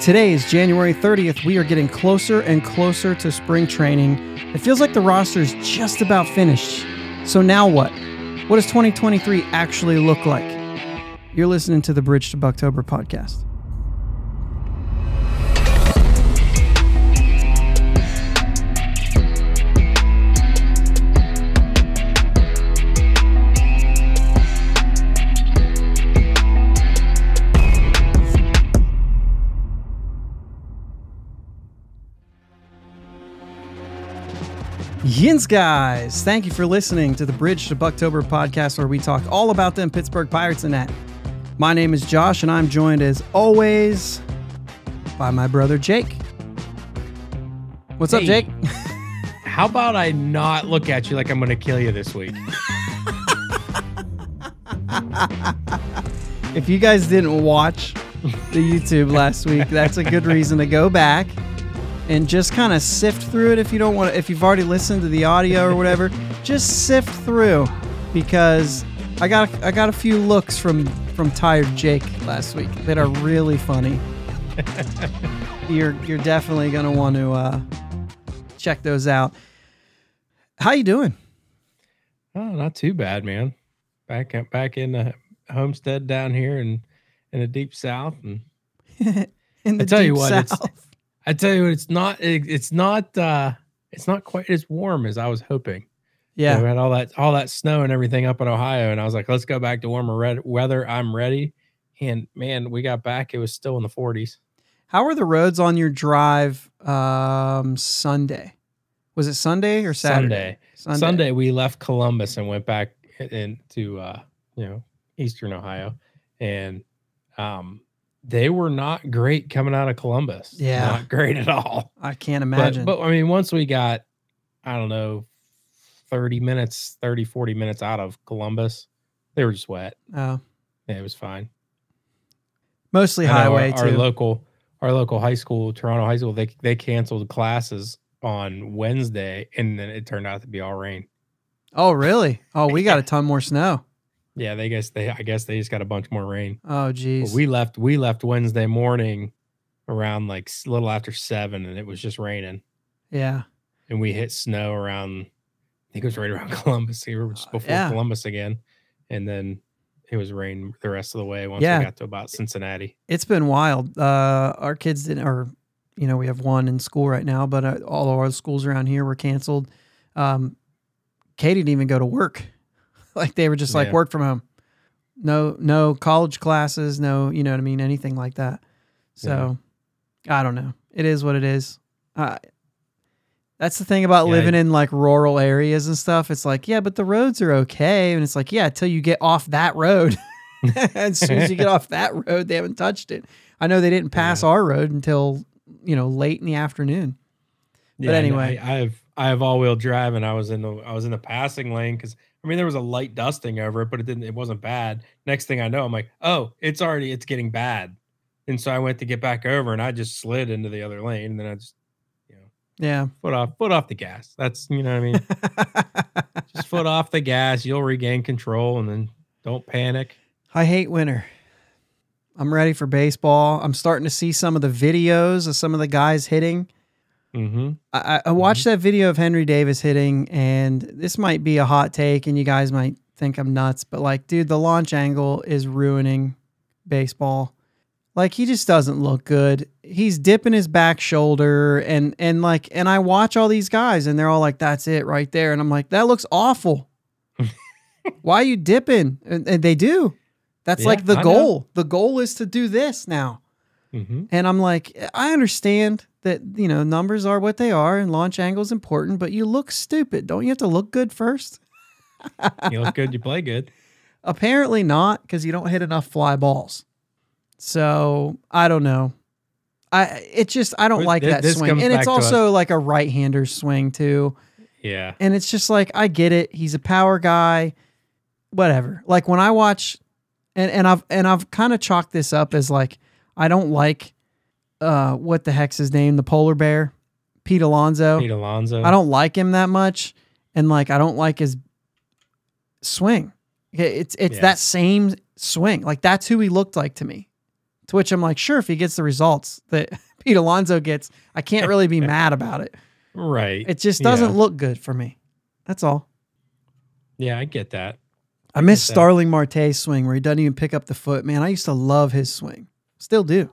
Today is January 30th. We are getting closer and closer to spring training. It feels like the roster is just about finished. So now what? What does 2023 actually look like? You're listening to the Bridge to Bucktober podcast. Yins, guys! Thank you for listening to the Bridge to Bucktober podcast, where we talk all about them Pittsburgh Pirates and that. My name is Josh, and I'm joined as always by my brother Jake. What's up, Jake? How about I not look at you like I'm going to kill you this week? If you guys didn't watch the YouTube last week, that's a good reason to go back and just kind of sift through it if you don't want to, if you've already listened to the audio or whatever, just sift through because I got I got a few looks from from tired Jake last week that are really funny. you're you're definitely going to want to uh check those out. How you doing? Oh, not too bad, man. Back back in the homestead down here in in the deep south, and In the I tell you deep what, it's- south. I tell you it's not it, it's not uh it's not quite as warm as I was hoping. You know, yeah. we had all that all that snow and everything up in Ohio, and I was like, let's go back to warmer red- weather. I'm ready. And man, we got back. It was still in the 40s. How were the roads on your drive um Sunday? Was it Sunday or Saturday? Sunday. Sunday we left Columbus and went back into uh, you know Eastern Ohio, and um, they were not great coming out of Columbus. Yeah. not great at all. I can't imagine. but I mean, once we got, I don't know, thirty minutes, 30, 40 minutes out of Columbus, they were just wet. oh, Yeah, it was fine. mostly I highway our, our local, our local high school, Toronto High School, they they canceled classes on Wednesday, and then it turned out to be all rain. oh, really? Oh, we got a ton more snow. Yeah, they guess they I guess they just got a bunch more rain. Oh, But geez. we left we left Wednesday morning around like a little after seven, and it was just raining. yeah. And we hit snow around, I think it was right around Columbus here, just Uh, before yeah. Columbus again, and then it was rain the rest of the way once Yeah. we got to about Cincinnati. It's been wild. Uh, our kids didn't, or you know, we have one in school right now, but uh, all of our schools around here were canceled. Um, Katie didn't even go to work. like they were just like Yeah. work from home. No, no college classes. No, you know what I mean. Anything like that. So, I don't know. It is what it is. Uh, that's the thing about Yeah, living in like rural areas and stuff. It's like, yeah, but the roads are okay. And it's like, yeah, until you get off that road. as soon as you get off that road, they haven't touched it. I know they didn't pass Yeah. our road until, you know, late in the afternoon. But anyway. I, I have I have all wheel drive, and I was in the I was in the passing lane because I mean there was a light dusting over it, but it didn't it wasn't bad. Next thing I know, I'm like, oh, it's already it's getting bad, and so I went to get back over, and I just slid into the other lane, and then I just you know Yeah. foot off foot off the gas. That's you know what I mean. just foot off the gas, you'll regain control, and then don't panic. I hate winter. I'm ready for baseball. I'm starting to see some of the videos of some of the guys hitting. Mm-hmm. I, I- watched that video of Henry Davis hitting, and this might be a hot take, and you guys might think I'm nuts, but like, dude, the launch angle is ruining baseball. Like, he just doesn't look good. He's dipping his back shoulder, and and like, and I watch all these guys, and they're all like, "That's it right there," and I'm like, "That looks awful." Why are you dipping? And, and they do. That's Yeah, like the I know. goal. The goal is to do this now. Mm-hmm. And I'm like, I understand that, you know, numbers are what they are and launch angle is important, but you look stupid. Don't you have to look good first? You look good, you play good. Apparently not, because you don't hit enough fly balls. So I don't know. I it just I don't like th- that this swing. And it's also like a right hander swing too. Yeah. And it's just like I get it. He's a power guy. Whatever. Like when I watch and, and I've and I've kind of chalked this up as like I don't like uh what the heck's his name? The polar bear, Pete Alonso. Pete Alonso. I don't like him that much. And like I don't like his swing. Okay, It's it's Yeah. that same swing. Like that's who he looked like to me. To which I'm like, sure, if he gets the results that Pete Alonso gets, I can't really be mad about it. Right. It just doesn't Yeah. look good for me. That's all. Yeah, I get that. I miss. Starling Marte's swing where he doesn't even pick up the foot. Man, I used to love his swing. Still do.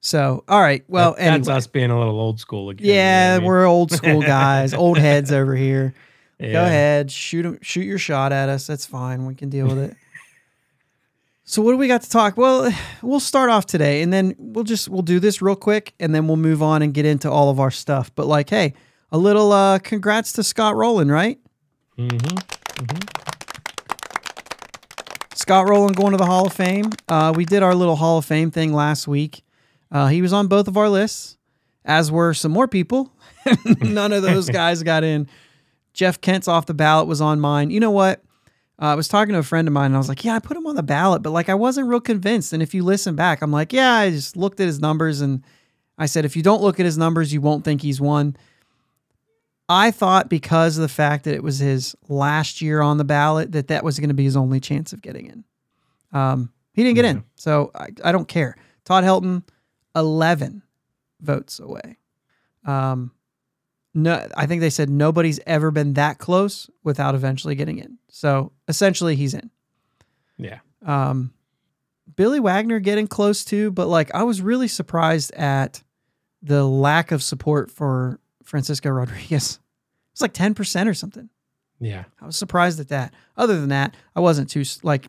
So, all right. Well, That- that's anyway. us being a little old school again. you know Yeah, what I mean? we're old school guys, old heads over here. Go Yeah. ahead, shoot shoot your shot at us. That's fine. We can deal with it. so what do we got to talk? Well, we'll start off today, and then we'll just we'll do this real quick, and then we'll move on and get into all of our stuff. But like, hey, a little uh, congrats to Scott Rolen, right? Mhm. Scott Rolen going to the Hall of Fame. Uh, we did our little Hall of Fame thing last week. Uh, he was on both of our lists, as were some more people. None of those guys got in. Jeff Kent's off the ballot was on mine. You know what? Uh, I was talking to a friend of mine and I was like, yeah, I put him on the ballot, but like I wasn't real convinced. And if you listen back, I'm like, yeah, I just looked at his numbers and I said, if you don't look at his numbers, you won't think he's won. I thought because of the fact that it was his last year on the ballot that that was going to be his only chance of getting in. Um, he didn't get in, so I, I don't care. Todd Helton, eleven votes away. Um, no, I think they said nobody's ever been that close without eventually getting in. So essentially, he's in. Yeah. Um, Billy Wagner getting close too, but like I was really surprised at the lack of support for Francisco Rodriguez. It's like ten percent or something. Yeah. I was surprised at that. Other than that, I wasn't too like.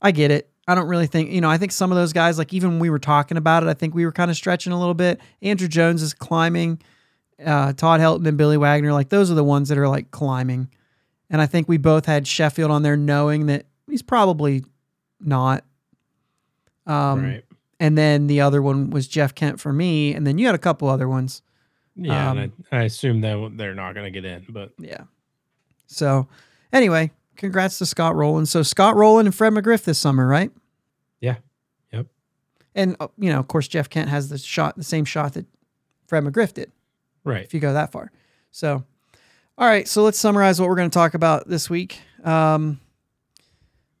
I get it. I don't really think you know. I think some of those guys, like even when we were talking about it, I think we were kind of stretching a little bit. Andruw Jones is climbing. Uh, Todd Helton and Billy Wagner, like those are the ones that are like climbing. And I think we both had Sheffield on there, knowing that he's probably not. Um, right. And then the other one was Jeff Kent for me, and then you had a couple other ones. Yeah, um, and I, I assume that they're not going to get in, but Yeah. So, anyway, congrats to Scott Rolen. So Scott Rolen and Fred McGriff this summer, right? Yeah. Yep. And uh, you know, of course, Jeff Kent has the shot, the same shot that Fred McGriff did. right. If you go that far. So, all right. So let's summarize what we're going to talk about this week. Um,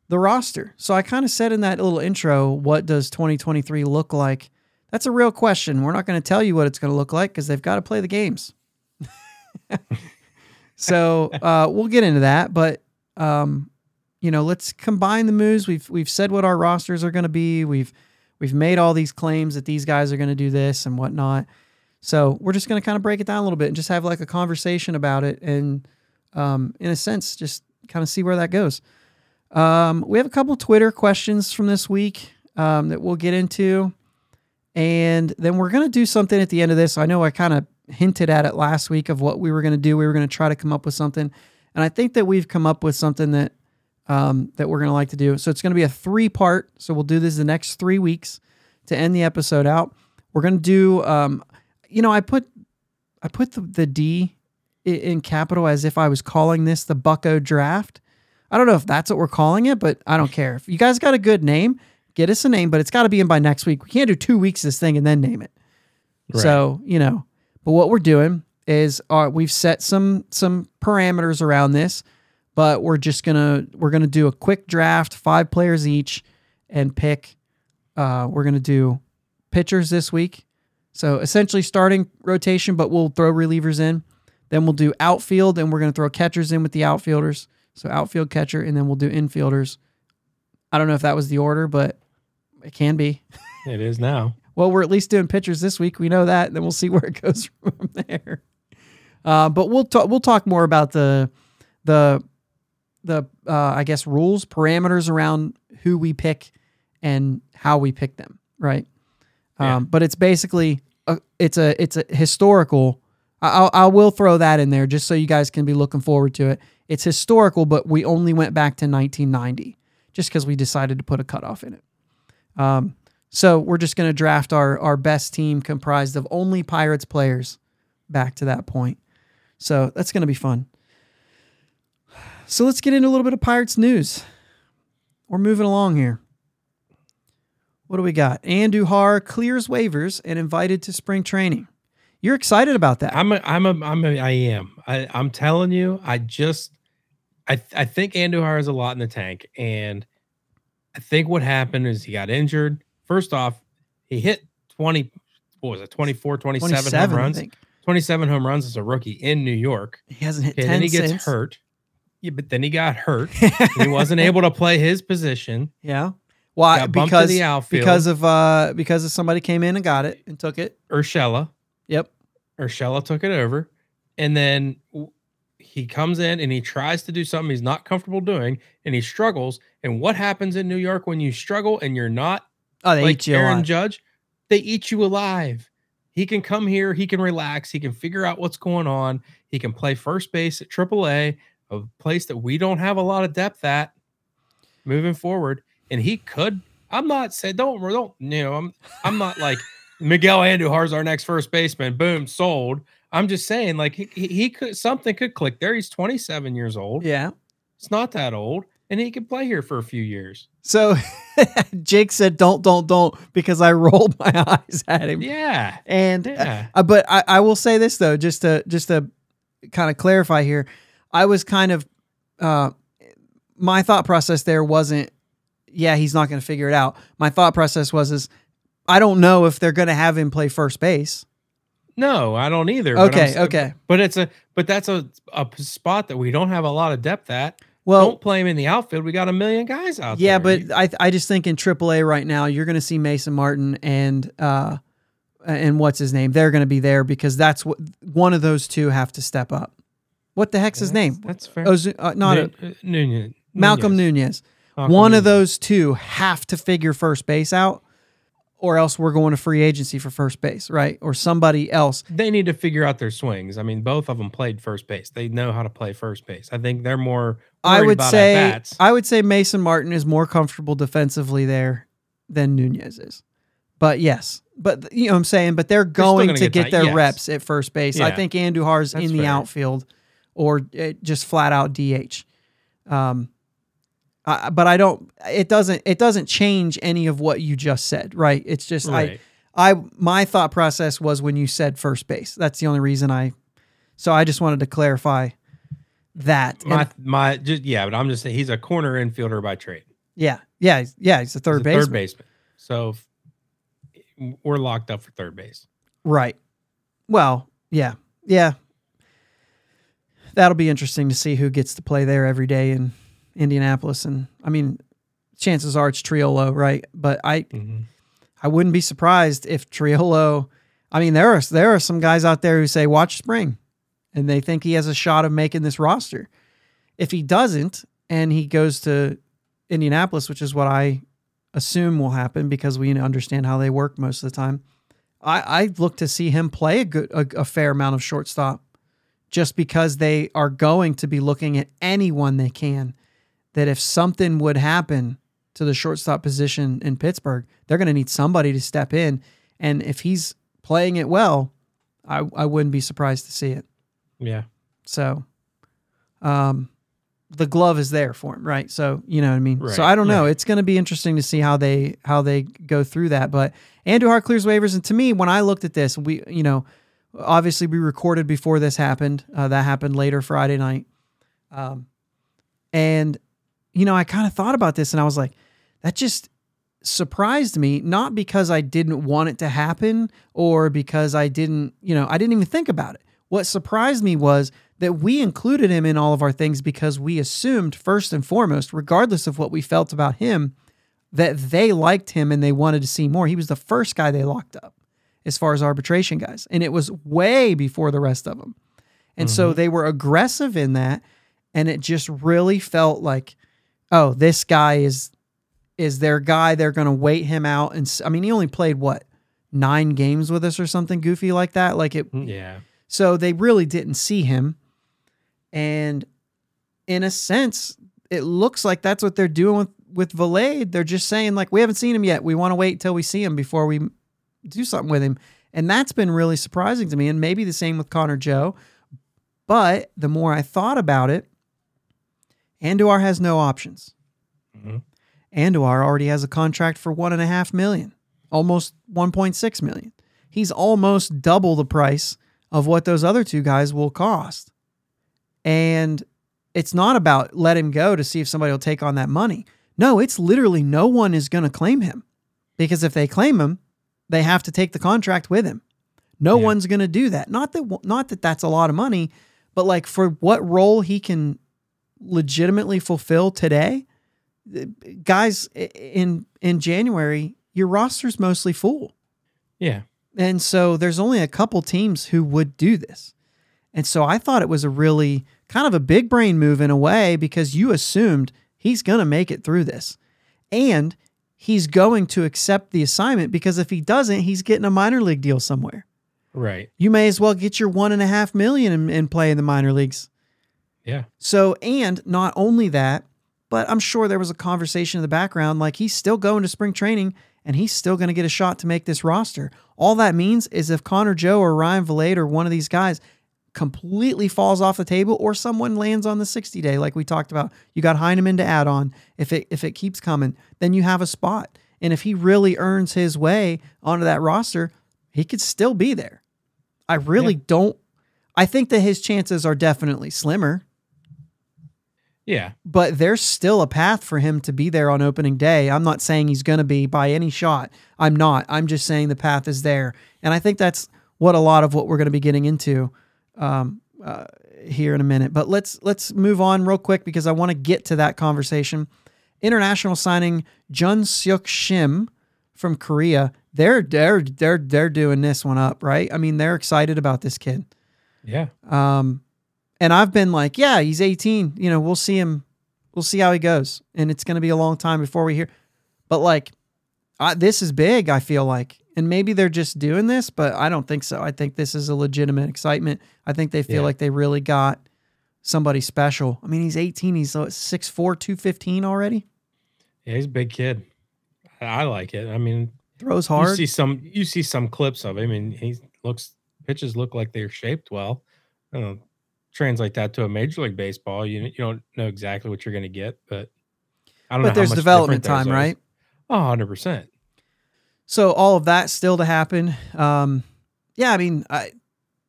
the roster. So I kind of said in that little intro, what does 2023 look like? That's a real question. We're not going to tell you what it's going to look like because they've got to play the games. so uh, we'll get into that, but um, you know, let's combine the moves. We've we've said what our rosters are going to be. We've we've made all these claims that these guys are going to do this and whatnot. So we're just going to kind of break it down a little bit and just have like a conversation about it, and um, in a sense, just kind of see where that goes. Um, we have a couple Twitter questions from this week um, that we'll get into. And then we're going to do something at the end of this. I know I kind of hinted at it last week of what we were going to do. We were going to try to come up with something. And I think that we've come up with something that um, that we're going to like to do. So it's going to be a three part. So we'll do this the next three weeks to end the episode out. We're going to do, um, you know, I put I put the, the D in capital as if I was calling this the Bucko Draft. I don't know if that's what we're calling it, but I don't care. If you guys got a good name, get us a name, but it's got to be in by next week. We can't do two weeks of this thing and then name it. Right. So you know, but what we're doing is uh, we've set some some parameters around this, but we're just gonna we're gonna do a quick draft, five players each, and pick. Uh, we're gonna do pitchers this week, so essentially starting rotation, but we'll throw relievers in. Then we'll do outfield, and we're gonna throw catchers in with the outfielders. So outfield catcher, and then we'll do infielders. I don't know if that was the order, but it can be. It is now. Well, we're at least doing pitchers this week. We know that. Then we'll see where it goes from there. Uh, but we'll talk. We'll talk more about the the the uh, I guess rules, parameters around who we pick and how we pick them. Right. Yeah. Um, but it's basically a, it's a it's a historical. I, I'll, I will throw that in there just so you guys can be looking forward to it. It's historical, but we only went back to 1990 just because we decided to put a cutoff in it. Um, so we're just going to draft our our best team comprised of only Pirates players back to that point. So that's going to be fun. So let's get into a little bit of Pirates news. We're moving along here. What do we got? Andujar clears waivers and invited to spring training. You're excited about that. I'm a, I'm a, I'm a, I am. I, I'm telling you, I just, I, I think Andujar has a lot in the tank, and I think what happened is he got injured, first off, he hit 20, what was it, 24, 27, 27, home I runs. Think. 27 home runs as a rookie in New York. He hasn't hit Okay, 10 then he gets since. hurt. Yeah, but then he got hurt. he wasn't able to play his position. yeah. Why? Got Because the outfield. because of uh because of somebody came in and got it and took it. Urshela. Yep. Urshela took it over. And then he comes in and he tries to do something he's not comfortable doing and he struggles. And what happens in New York when you struggle and you're not Oh, they like eat you Aaron alive. Judge? They eat you alive. He can come here, he can relax, he can figure out what's going on. He can play first base at AAA, a a place that we don't have a lot of depth at moving forward. And he could, I'm not saying don't don't you know, I'm I'm not like Miguel Andujar's our next first baseman. Boom, sold. I'm just saying, like he, he he could something could click there. He's 27 years old. Yeah. It's not that old, and he could play here for a few years. So Jake said, "Don't, don't, don't," because I rolled my eyes at him. Yeah, And yeah. uh, but I, I will say this though, just to just to kind of clarify here, I was kind of uh, my thought process there wasn't, yeah, he's not going to figure it out. My thought process was is, I don't know if they're going to have him play first base. No, I don't either. Okay, s- okay. But it's a but that's a a spot that we don't have a lot of depth at. Well, don't play him in the outfield. We got a million guys out yeah, there. but I I just think in AAA right now you're going to see Mason Martin and uh and what's his name? They're going to be there because that's what one of those two have to step up. What the heck's his name? That's fair. Ozu- uh, not a, uh, Nunez. Malcolm Nunez. Malcolm One of those two have to figure first base out, or else we're going to free agency for first base, right? Or somebody else. They need to figure out their swings. I mean, both of them played first base. They know how to play first base. I think they're more. I would about say at-bats. I would say Mason Martin is more comfortable defensively there than Nunez is. But yes, but you know what I'm saying. But they're going gonna to get get their yes. reps at first base. I think Andujar's That's in the fair. outfield, or uh, just flat out DH. Um, I, but I don't. It doesn't. It doesn't change any of what you just said, right? It's just Right. I. I my thought process was when you said first base. That's the only reason I. So I just wanted to clarify that. And- my my just yeah, but I'm just saying he's a corner infielder by trade. yeah, yeah, yeah. He's a third He's a base. Third baseman. So we're locked up for third base. Right. Well, yeah, yeah. That'll be interesting to see who gets to play there every day in Indianapolis, and I mean, chances are it's Triolo, right? But I, Mhm. I wouldn't be surprised if Triolo. I mean, there are there are some guys out there who say watch spring, and they think he has a shot of making this roster. If he doesn't, and he goes to Indianapolis, which is what I assume will happen because we understand how they work most of the time. I, I look to see him play a good a, a fair amount of shortstop, just because they are going to be looking at anyone they can. That if something would happen to the shortstop position in Pittsburgh, they're going to need somebody to step in, and if he's playing it well, I I wouldn't be surprised to see it. Yeah. So, um, the glove is there for him, right? So you know what I mean. so I don't know. right. It's going to be interesting to see how they how they go through that. But Andujar clears waivers, and to me, when I looked at this, we you know, obviously we recorded before this happened. Uh, that happened later Friday night, um, and you know I kind of thought about this, and I was like, that just surprised me not because I didn't want it to happen or because I didn't, you know, I didn't even think about it. What surprised me was that we included him in all of our things because we assumed, first and foremost, regardless of what we felt about him, that they liked him and they wanted to see more. He was the first guy they locked up as far as arbitration guys, and it was way before the rest of them. And so mm-hmm. they were aggressive in that, and it just really felt like, oh, this guy is is their guy. They're going to wait him out, and I mean, he only played what nine games with us or something goofy like that. Like it, mm-hmm. Yeah. so they really didn't see him. And in a sense, it looks like that's what they're doing with, with Vilade. They're just saying, like, we haven't seen him yet. We want to wait till we see him before we do something with him. And that's been really surprising to me. And maybe the same with Connor Joe. But the more I thought about it, Andujar has no options. Mhm. Andujar already has a contract for one and a half million, almost 1.6 million. He's almost double the price of what those other two guys will cost. And it's not about let him go to see if somebody will take on that money. No, it's literally no one is going to claim him. because if they claim him, they have to take the contract with him. No Yeah. one's going to do that. Not that not that that's a lot of money, but like for what role he can legitimately fulfill today, guys in in January, your roster's mostly full. Yeah. And so there's only a couple teams who would do this. And so I thought it was a really kind of a big brain move in a way because you assumed he's going to make it through this. And he's going to accept the assignment because if he doesn't, he's getting a minor league deal somewhere. Right. You may as well get your one and a half million and, and play in the minor leagues. Yeah. So, and not only that, but I'm sure there was a conversation in the background like he's still going to spring training and he's still going to get a shot to make this roster. All that means is if Connor Joe or Ryan Vilade or one of these guys completely falls off the table or someone lands on the 60 day like we talked about, you got Heineman to add on. If it if it keeps coming, then you have a spot. And if he really earns his way onto that roster, he could still be there. I really don't I think that his chances are definitely slimmer Yeah. but there's still a path for him to be there on opening day. I'm not saying he's going to be by any shot. I'm not. I'm just saying the path is there. And I think that's what a lot of what we're going to be getting into um, uh, here in a minute. But let's let's move on real quick because I want to get to that conversation. International signing Jun Seok Shim from Korea. They're they're they're they're doing this one up, right? I mean, they're excited about this kid. Yeah. Um, and I've been like, yeah, he's 18. You know, we'll see him. We'll see how he goes. And it's going to be a long time before we hear. But like, I, this is big, I feel like. And maybe they're just doing this, but I don't think so. I think this is a legitimate excitement. I think they feel Yeah. like they really got somebody special. I mean, he's 18. He's uh, 6'4, 215 already. Yeah. He's a big kid. I like it. I mean, Throws hard. you see some you see some clips of him and he looks pitches look like they're shaped well. I don't know, translate that to a major league baseball. You you don't know exactly what you're going to get, but I don't know. but how there's much development time, right? Oh, 100 percent. So all of that still to happen. Um, yeah, I mean, I,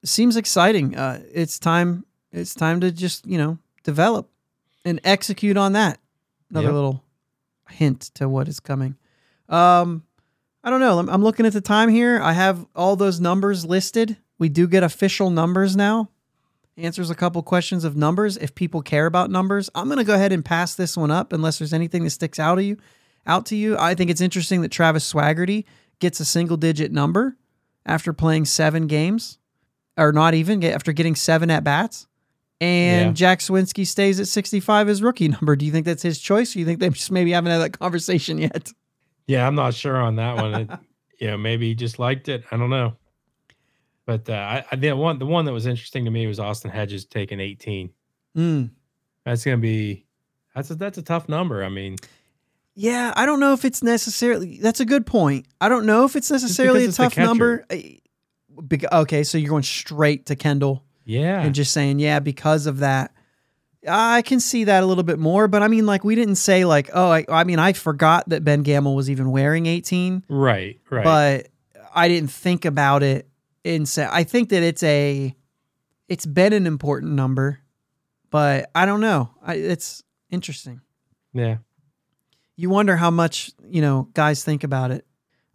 seems exciting. Uh, it's time. It's time to just you know develop and execute on that. Another Yep. little hint to what is coming. Um, I don't know. I'm, I'm looking at the time here. I have all those numbers listed. We do get official numbers now. Answers a couple questions of numbers if people care about numbers. I'm gonna go ahead and pass this one up unless there's anything that sticks out to you. Out to you. I think it's interesting that Travis Swaggerty gets a single digit number after playing seven games, or not even after getting seven at bats. And Yeah. Jack Suwinski stays at 65 as rookie number. Do you think that's his choice? Or you think they just maybe haven't had that conversation yet? Yeah, I'm not sure on that one. It, you know, maybe he just liked it. I don't know. But uh, I, I the one the one that was interesting to me was Austin Hedges taking 18. Mm. That's gonna be that's a that's a tough number. I mean, Yeah, I don't know if it's necessarily. That's a good point. I don't know if it's necessarily a it's tough number. I- Okay, so you're going straight to Kendall yeah, and just saying, yeah, because of that. I can see that a little bit more, but I mean, like, we didn't say, like, oh, I, I mean, I forgot that Ben Gamel was even wearing 18, right, right. but I didn't think about it. And I think that it's a, it's been an important number, but I don't know. I, it's interesting. Yeah, you wonder how much you know guys think about it.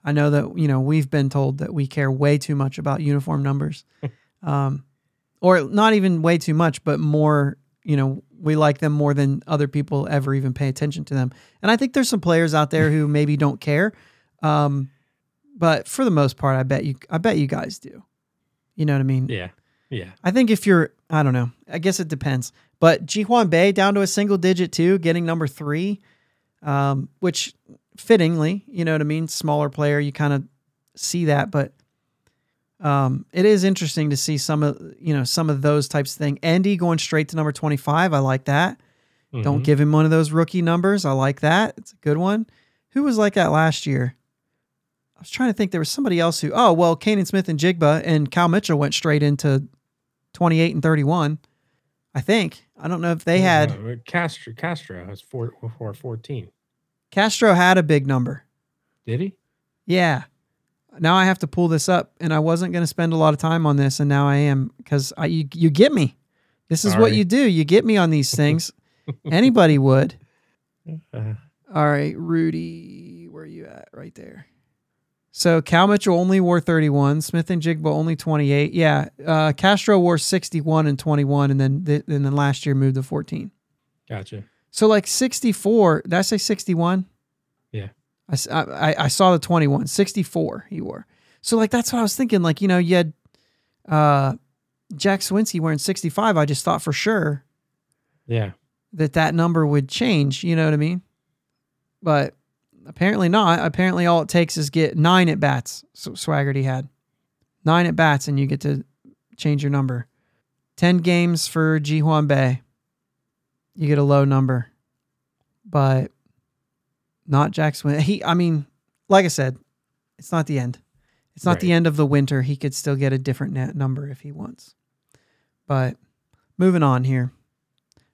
I know that you know we've been told that we care way too much about uniform numbers. Um, or not even way too much but more you know we like them more than other people ever even pay attention to them. And i think there's some players out there who maybe don't care. Um, but for the most part i bet you i bet you guys do you know what i mean yeah, yeah. I think if you're, I don't know, I guess it depends. But Ji Hwan Bae down to a single digit too, getting number three, um, which fittingly, you know what I mean, smaller player, you kind of see that. But um, it is interesting to see some of, you know, some of those types of thing. Andy going straight to number 25. I like that. Don't Mhm. give him one of those rookie numbers. I like that. It's a good one. Who was like that last year? I was trying to think. There was somebody else who. Oh well, Canaan Smith-Njigba and Cal Mitchell went straight into twenty eight and thirty one. I think. I don't know if they had Uh, Castro. Castro has four for 14. Castro had a big number. Did he? Yeah. Now I have to pull this up, and I wasn't going to spend a lot of time on this, and now I am because I you you get me. This is what you do. You get me on these things. Anybody would. Uh, All right, Rudy, where are you at? Right there. So Cal Mitchell only wore 31. Smith-Njigba only 28. Yeah, uh, Castro wore 61 and 21, and then th- and then last year moved to 14. Gotcha. So like 64. Did I say 61? Yeah. I I saw the 21. 64 he wore. So like that's what I was thinking. Like you know you had uh, Jack Suwinski wearing 65. I just thought for sure Yeah. that that number would change. You know what I mean? But apparently not. Apparently, all it takes is get nine at bats. So Swaggerty had nine at bats, and you get to change your number. Ten games for Ji Hwan Bae. You get a low number, but not Jack Swin. He, I mean, like I said, it's not the end. It's not the end of the winter. He could still get a different net number if he wants. But moving on here.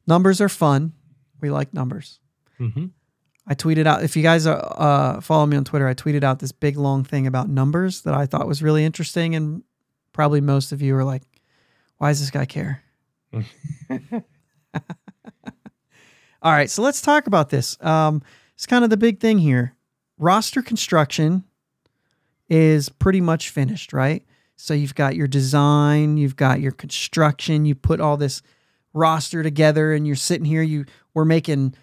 Numbers are fun. We like numbers. hmm I tweeted out if you guys uh, uh, follow me on Twitter, I tweeted out this big long thing about numbers that I thought was really interesting, and probably most of you are like, "Why does this guy care?" All right, so let's talk about this. Um, it's kind of the big thing here. Roster construction is pretty much finished, right? So you've got your design, you've got your construction, you put all this roster together, and you're sitting here. You we're making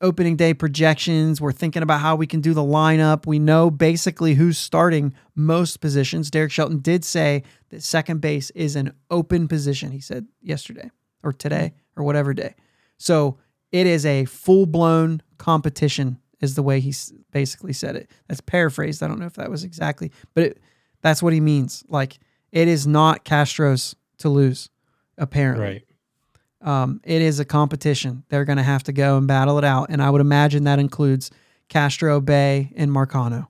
opening day projections. We're thinking about how we can do the lineup. We know basically who's starting most positions. Derek Shelton did say that second base is an open position. He said yesterday or today or whatever day. So it is a full blown competition, is the way he basically said it. That's paraphrased. I don't know if that was exactly, but it, that's what he means. Like it is not Castro's to lose, apparently. Right. Um, it is a competition. They're going to have to go and battle it out, and I would imagine that includes Castro, Bae, and Marcano.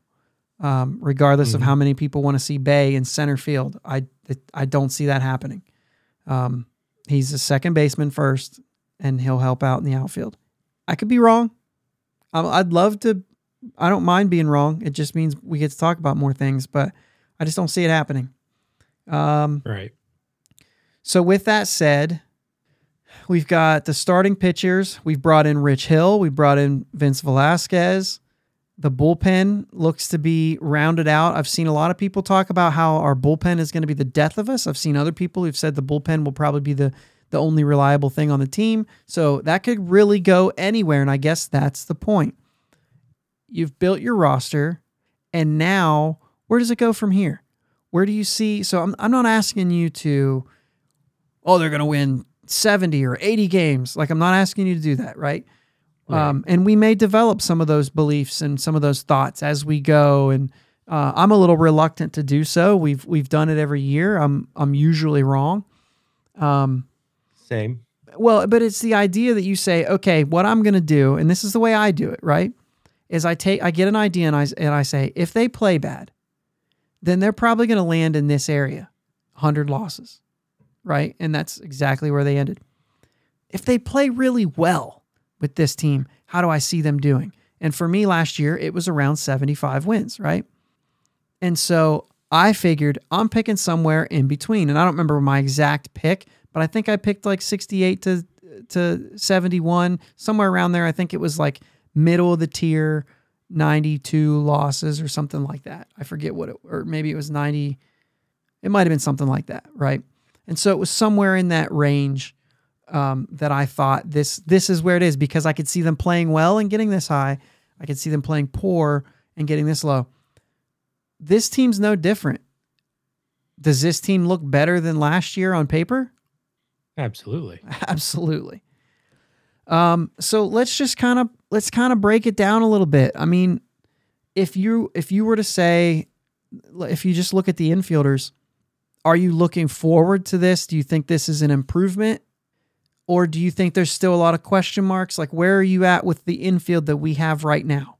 Um, regardless of Mhm. how many people want to see Bae in center field, I I don't see that happening. Um, he's a second baseman first, and he'll help out in the outfield. I could be wrong. I'd love to. I don't mind being wrong. It just means we get to talk about more things, but I just don't see it happening. Um, Right. so with that said, we've got the starting pitchers. We've brought in Rich Hill. We brought in Vince Velasquez. The bullpen looks to be rounded out. I've seen a lot of people talk about how our bullpen is going to be the death of us. I've seen other people who've said the bullpen will probably be the the only reliable thing on the team. So that could really go anywhere, and I guess that's the point. You've built your roster, and now where does it go from here? Where do you see? So I'm I'm not asking you to oh, they're going to win 70 or 80 games. Like, I'm not asking you to do that, right? Right. Um, and we may develop some of those beliefs and some of those thoughts as we go. And uh, I'm a little reluctant to do so. We've we've done it every year. I'm I'm usually wrong. Um, Same. well, but it's the idea that you say, okay, what I'm going to do, and this is the way I do it, right? Is I take I get an idea and I and I say, if they play bad, then they're probably going to land in this area, 100 losses, right? And that's exactly where they ended. If they play really well with this team, how do I see them doing? And for me last year, it was around 75 wins, right? And so I figured I'm picking somewhere in between. And I don't remember my exact pick, but I think I picked like 68 to to 71, somewhere around there. I think it was like middle of the tier, 92 losses or something like that. I forget what it or maybe it was 90. It might have been something like that, right? And so it was somewhere in that range um, that I thought this this is where it is because I could see them playing well and getting this high. I could see them playing poor and getting this low. This team's no different. Does this team look better than last year on paper? Absolutely. Absolutely. Um, so let's just kind of let's kind of break it down a little bit. I mean, if you if you were to say if you just look at the infielders, are you looking forward to this? Do you think this is an improvement? Or do you think there's still a lot of question marks? Like where are you at with the infield that we have right now?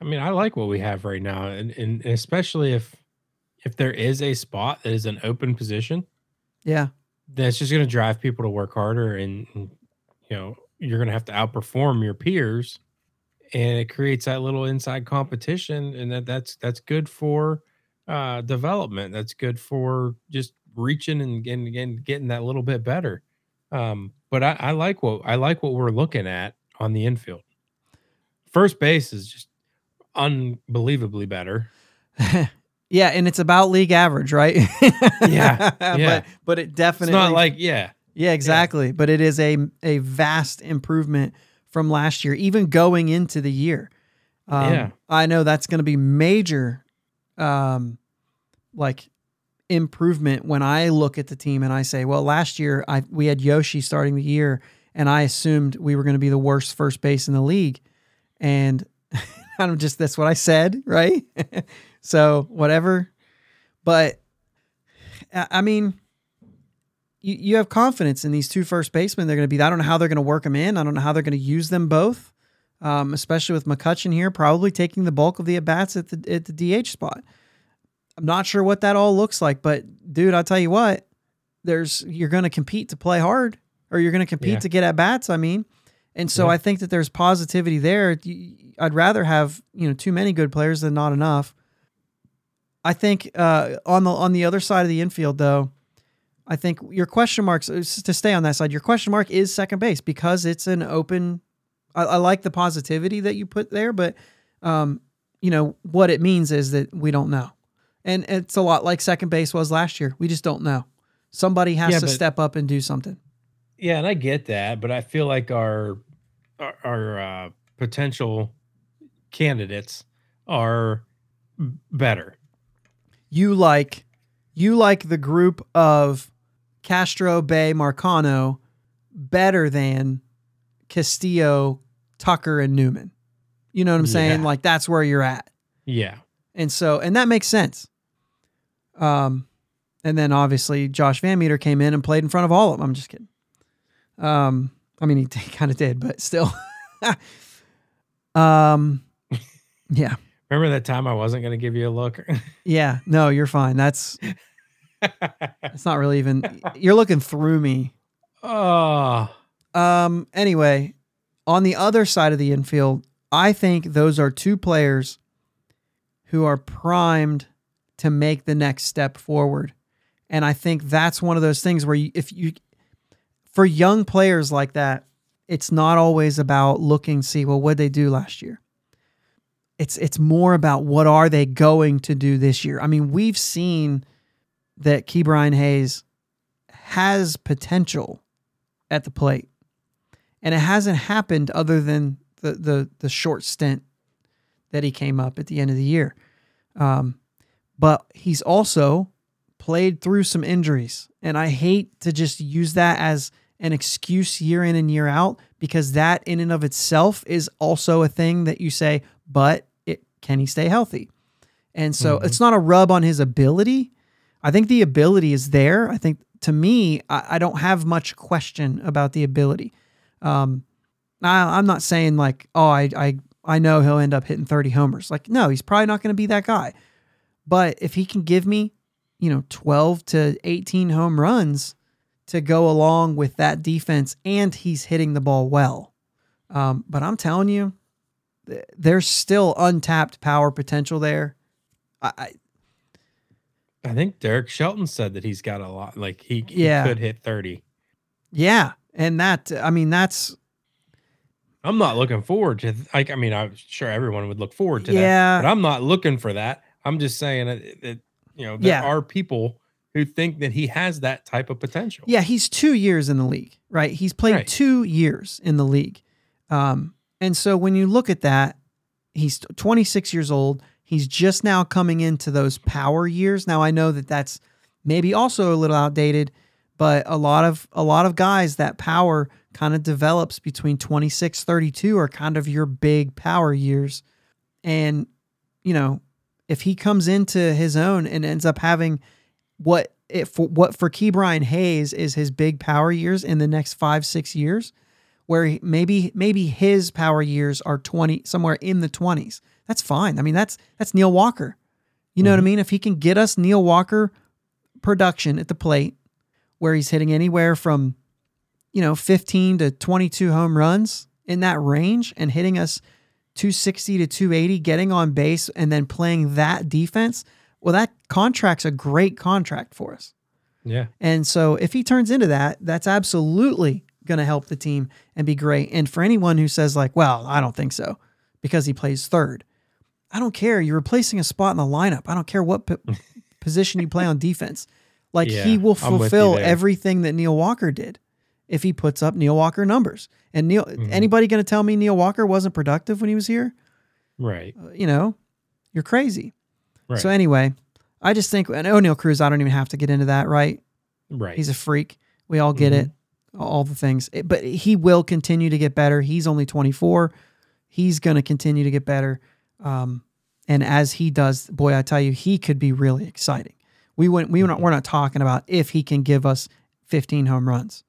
I mean, I like what we have right now, and, and especially if if there is a spot that is an open position, Yeah. that's just going to drive people to work harder, and, and you know you're going to have to outperform your peers, and it creates that little inside competition, and that that's that's good for uh, development. That's good for just reaching and getting, getting getting that little bit better. Um, but I, I like what I like what we're looking at on the infield. First base is just unbelievably better. Yeah, and it's about league average, right? Yeah, yeah. But but it It's definitely not like yeah, Yeah, exactly. But it is a a vast improvement from last year, even going into the year. Um, Yeah. I know that's going to be major, um, like improvement when I look at the team and I say, well, last year I we had Yoshi starting the year, and I assumed we were going to be the worst first base in the league, and I'm just that's what I said, right? so whatever, but I mean you, you have confidence in these two first basemen. They're going to be. I don't know how they're going to work them in. I don't know how they're going to use them both, um, especially with McCutchen here, probably taking the bulk of the at bats at the at the DH spot. I'm not sure what that all looks like, but dude, I'll tell you what. There's you're going to compete to play hard, or you're going to compete Yeah. to get at bats. I mean, and so Yeah. I think that there's positivity there. I'd rather have you know too many good players than not enough. I think uh, on the on the other side of the infield, though, I think your question marks uh, to stay on that side. Your question mark is second base because it's an open. I, I like the positivity that you put there, but um, you know what it means is that we don't know, and it's a lot like second base was last year. We just don't know. Somebody has Yeah, to but- step up and do something. yeah, and I get that, but I feel like our our, our uh, potential candidates are better. You like you like the group of Castro, Bae, Marcano better than Castillo, Tucker, and Newman. You know what I'm saying? Yeah. Like that's where you're at. Yeah, And so, and that makes sense. Um, and then obviously Josh VanMeter came in and played in front of all of them. I'm just kidding. Um, I mean, he, kind of did, but still. um, yeah, remember that time I wasn't going to give you a look? yeah. No, you're fine. That's it's not really even. You're looking through me. oh, Um. Anyway, on the other side of the infield, I think those are two players who are primed to make the next step forward, and I think that's one of those things where you, if you, for young players like that, it's not always about looking see well what did they do last year. It's it's more about what are they going to do this year. I mean, we've seen that Ke'Bryan Hayes has potential at the plate. And it hasn't happened other than the the the short stint that he came up at the end of the year. Um, but he's also played through some injuries. And I hate to just use that as an excuse year in and year out because that in and of itself is also a thing that you say, but it can he stay healthy? And so Mhm. it's not a rub on his ability. I think the ability is there. I think to me, I, I don't have much question about the ability. Um, I, I'm not saying like, oh, I, I, I know he'll end up hitting 30 homers. Like, no, he's probably not going to be that guy. But if he can give me, you know, 12 to 18 home runs to go along with that defense, and he's hitting the ball well. Um, but I'm telling you, th- there's still untapped power potential there. I, I, I think Derek Shelton said that he's got a lot. Like he, he Yeah. could hit thirty. yeah, and that I mean that's I'm not looking forward to. Like, I mean, I'm sure everyone would look forward to that. Yeah. that, but I'm not looking for that. I'm just saying that, that you know there Yeah. are people who think that he has that type of potential. Yeah, he's two years in the league, right? He's played Right. two years in the league. Um, and so when you look at that, he's 26 years old. He's just now coming into those power years. Now I know that that's maybe also a little outdated, but a lot of a lot of guys that power kind of develops between 26 32 are kind of your big power years. And you know, if he comes into his own and ends up having what it for what for Ke'Bryan Hayes is his big power years in the next five six years, where he, maybe maybe his power years are twenty somewhere in the twenties. That's fine. I mean that's that's Neil Walker. You know what I mm-hmm. mean? If he can get us Neil Walker production at the plate, where he's hitting anywhere from you know 15 to 22 home runs in that range and hitting us 260 to 280 getting on base and then playing that defense well that contract's a great contract for us yeah. and so if he turns into that that's absolutely going to help the team and be great and for anyone who says like well i don't think so because he plays third I don't care. You're replacing a spot in the lineup. I don't care what p- position you play on defense. Like Yeah, he will I'm with you fulfill everything that Neil Walker did if he puts up Neil Walker numbers. And Neil, Mhm. anybody going to tell me Neil Walker wasn't productive when he was here? Right. Uh, You know, you're crazy. Right. So anyway, I just think and Oneil Cruz. I don't even have to get into that. Right? right. He's a freak. We all get Mhm. it. All the things. It- But he will continue to get better. He's only 24. He's going to continue to get better. Um, and as he does, boy, I tell you, he could be really exciting. We went. We not, we're not talking about if he can give us 15 home runs.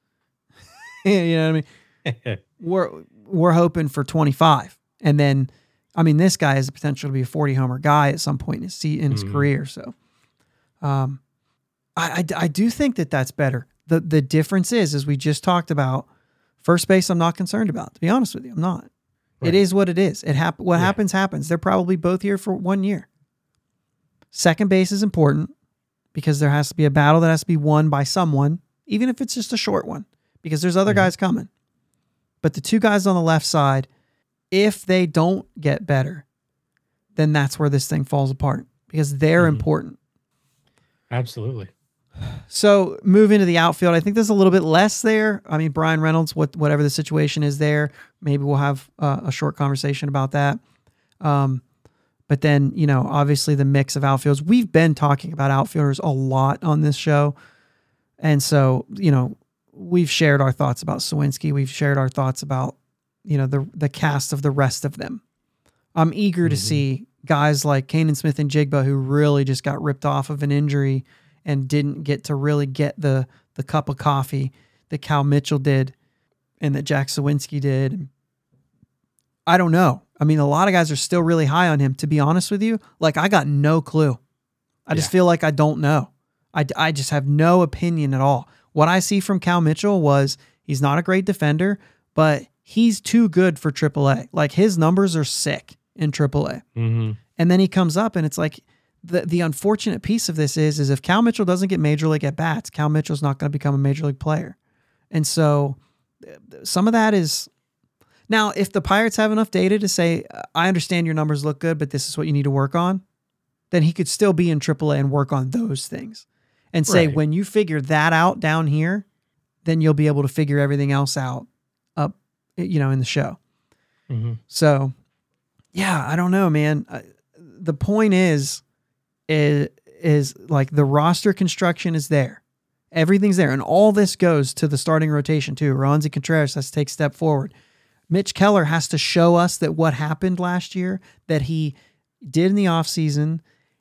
you know what I mean? We're we're hoping for 25, and then, I mean, this guy has the potential to be a 40 homer guy at some point in his in his Mhm. career. So, um, I, I I do think that that's better. the The difference is, as we just talked about, first base. I'm not concerned about. To be honest with you, I'm not. Right. It is what it is. It hap- What Yeah. happens happens. They're probably both here for one year. Second base is important because there has to be a battle that has to be won by someone, even if it's just a short one, because there's other Mhm. guys coming. But the two guys on the left side, if they don't get better, then that's where this thing falls apart because they're Mhm. important. Absolutely. So move into the outfield. I think there's a little bit less there. I mean, Bryan Reynolds, what whatever the situation is there, maybe we'll have uh, a short conversation about that. Um, but then you know, obviously the mix of outfields. We've been talking about outfielders a lot on this show, and so you know, we've shared our thoughts about Suwinski. We've shared our thoughts about you know the the cast of the rest of them. I'm eager to Mhm. see guys like Canaan Smith-Njigba who really just got ripped off of an injury and didn't get to really get the the cup of coffee that Cal Mitchell did and that Jack Suwinski did. I don't know. I mean, a lot of guys are still really high on him. To be honest with you, like I got no clue. I just feel like I don't know. I, I just have no opinion at all. What I see from Cal Mitchell was he's not a great defender, but he's too good for AAA. Like his numbers are sick in AAA. Mm-hmm. And then he comes up and it's like the the unfortunate piece of this is is if Cal Mitchell doesn't get major league at bats, Cal Mitchell's not going to become a major league player. And so some of that is now if the Pirates have enough data to say I understand your numbers look good, but this is what you need to work on, then he could still be in AAA and work on those things. And say Right. when you figure that out down here, then you'll be able to figure everything else out up you know in the show. Mm-hmm. So, yeah, I don't know, man. The point is, is, is like the roster construction is there. Everything's there. And all this goes to the starting rotation, too. Roansy Contreras has to take a step forward. Mitch Keller has to show us that what happened last year, that he did in the offseason